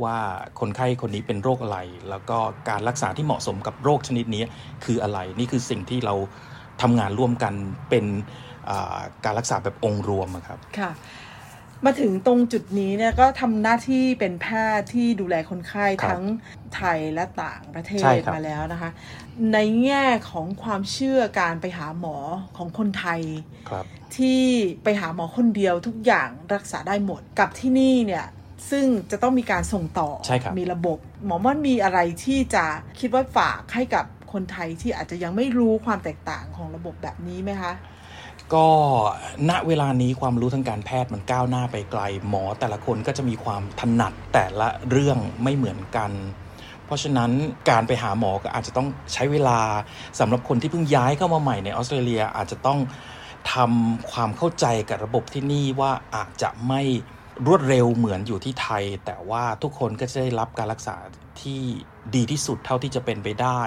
ว่าคนไข้คนนี้เป็นโรคอะไร แล้วก็การรักษาที่เหมาะสมกับโรคชนิดนี้คืออะไร นี่คือสิ่งที่เราทำงานร่วมกันเป็น การรักษาแบบองค์รวมครับค่ะมาถึงตรงจุดนี้เนี่ยก็ทำหน้าที่เป็นแพทย์ที่ดูแลคนไข้ทั้งไทยและต่างประเทศมาแล้วนะคะ ในแง่ของความเชื่อการไปหาหมอของคนไทยที่ไปหาหมอคนเดียวทุกอย่างรักษาได้หมดกับที่นี่เนี่ยซึ่งจะต้องมีการส่งต่อ มีระบบ หมอม่อนมีอะไรที่จะคิดว่าฝากให้กับคนไทยที่อาจจะยังไม่รู้ความแตกต่างของระบบแบบนี้ไหมคะ ก็ณเวลานี้ความรู้ทางการแพทย์มันก้าวหน้าไปไกล หมอแต่ละคนก็จะมีความถนัดแต่ละเรื่องไม่เหมือนกัน เพราะฉะนั้นการไปหาหมอก็อาจจะต้องใช้เวลาสำหรับคนที่เพิ่งย้ายเข้ามาใหม่ในออสเตรเลียอาจจะต้องทำความเข้าใจกับระบบที่นี่ว่าอาจจะไม่รวดเร็วเหมือนอยู่ที่ไทย แต่ว่าทุกคนก็จะได้รับการรักษาที่ดีที่สุดเท่าที่จะเป็นไปได้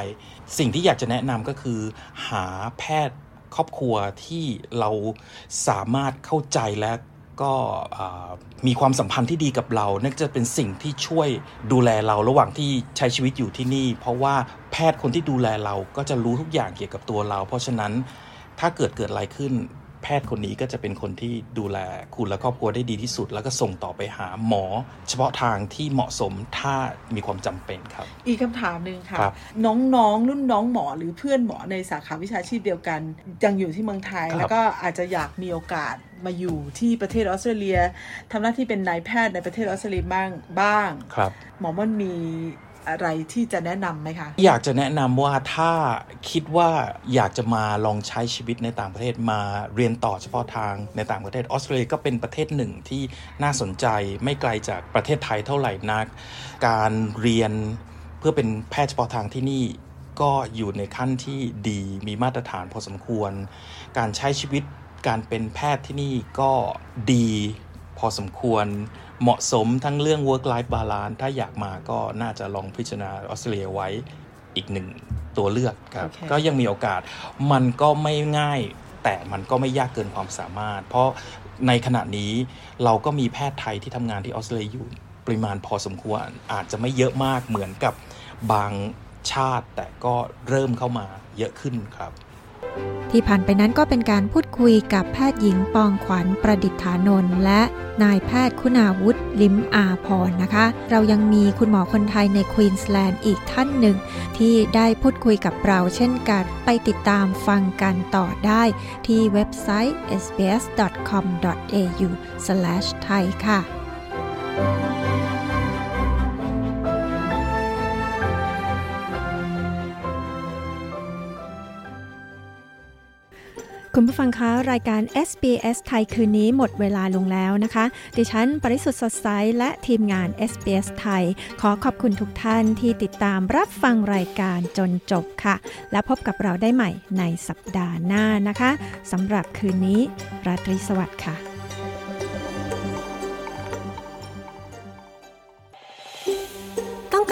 สิ่งที่อยากจะแนะนำก็คือ หาแพทย์ ครอบครัวที่เราสามารถเข้าใจและก็มีความสัมพันธ์ที่ดีกับเรานั่นจะเป็นสิ่งที่ช่วยดูแลเราระหว่างที่ใช้ชีวิตอยู่ที่นี่ เพราะว่าแพทย์คนที่ดูแลเราก็จะรู้ทุกอย่างเกี่ยวกับตัวเรา เพราะฉะนั้นถ้าเกิดเกิดอะไรขึ้น แพทย์คนนี้ก็จะเป็นคนที่ดูแลคุณและครอบครัวได้ดีที่สุด แล้วก็ส่งต่อไปหาหมอ เฉพาะทางที่เหมาะสมถ้ามีความจำเป็นครับ อีกคำถามหนึ่งค่ะครับน้องๆรุ่นน้องหมอหรือเพื่อนหมอในสาขาวิชาชีพเดียวกันยังอยู่ที่เมืองไทยครับแล้วก็อาจจะอยากมีโอกาสมาอยู่ที่ประเทศออสเตรเลียทำหน้าที่เป็นนายแพทย์ในประเทศออสเตรเลียบ้างบ้างครับ หมอมันมี อะไรที่จะแนะนำไหมคะ อยากจะแนะนำว่าถ้าคิดว่าอยากจะมาลองใช้ชีวิตในต่างประเทศมาเรียนต่อเฉพาะทางในต่างประเทศออสเตรเลียก็เป็นประเทศหนึ่งที่น่าสนใจไม่ไกลจากประเทศไทยเท่าไหร่นัก การเรียนเพื่อเป็นแพทย์เฉพาะทางที่นี่ก็อยู่ในขั้นที่ดีมีมาตรฐานพอสมควร การใช้ชีวิตการเป็นแพทย์ที่นี่ก็ดีพอสมควร เหมาะสมทั้งเรื่อง work life balance ถ้าอยากมาก็น่าจะลองพิจารณาออสเตรเลียไว้อีกหนึ่งตัวเลือกครับโอเคก็ยังมีโอกาสมันก็ไม่ง่าย แต่มันก็ไม่ยากเกินความสามารถ เพราะในขณะนี้เราก็มีแพทย์ไทยที่ทำงานที่ออสเตรเลียอยู่ปริมาณพอสมควรอาจจะไม่เยอะมากเหมือนกับบางชาติ แต่ก็เริ่มเข้ามาเยอะขึ้นครับ ที่ผ่านไปนั้นก็เป็นการพูดคุยกับแพทย์หญิงปองขวัญประดิษฐานนท์และนายแพทย์คุณาวุฒิลิมอาพรนะคะ เรายังมีคุณหมอคนไทยในควีนสแลนด์อีกท่านหนึ่ง ที่ได้พูดคุยกับเราเช่นกัน ไปติดตามฟังกันต่อได้ที่เว็บไซต์ sbs.com.au/thai ค่ะ คุณผู้ฟังคะ รายการ SBS ไทยคืนนี้หมดเวลาลงแล้วนะคะ ดิฉัน ปริสุทธ์สดใส และทีมงาน SBS ไทย ขอขอบคุณทุกท่านที่ติดตามรับฟังรายการจนจบค่ะ และพบกับเราได้ใหม่ในสัปดาห์หน้านะคะสำหรับคืนนี้ ราตรีสวัสดิ์ค่ะ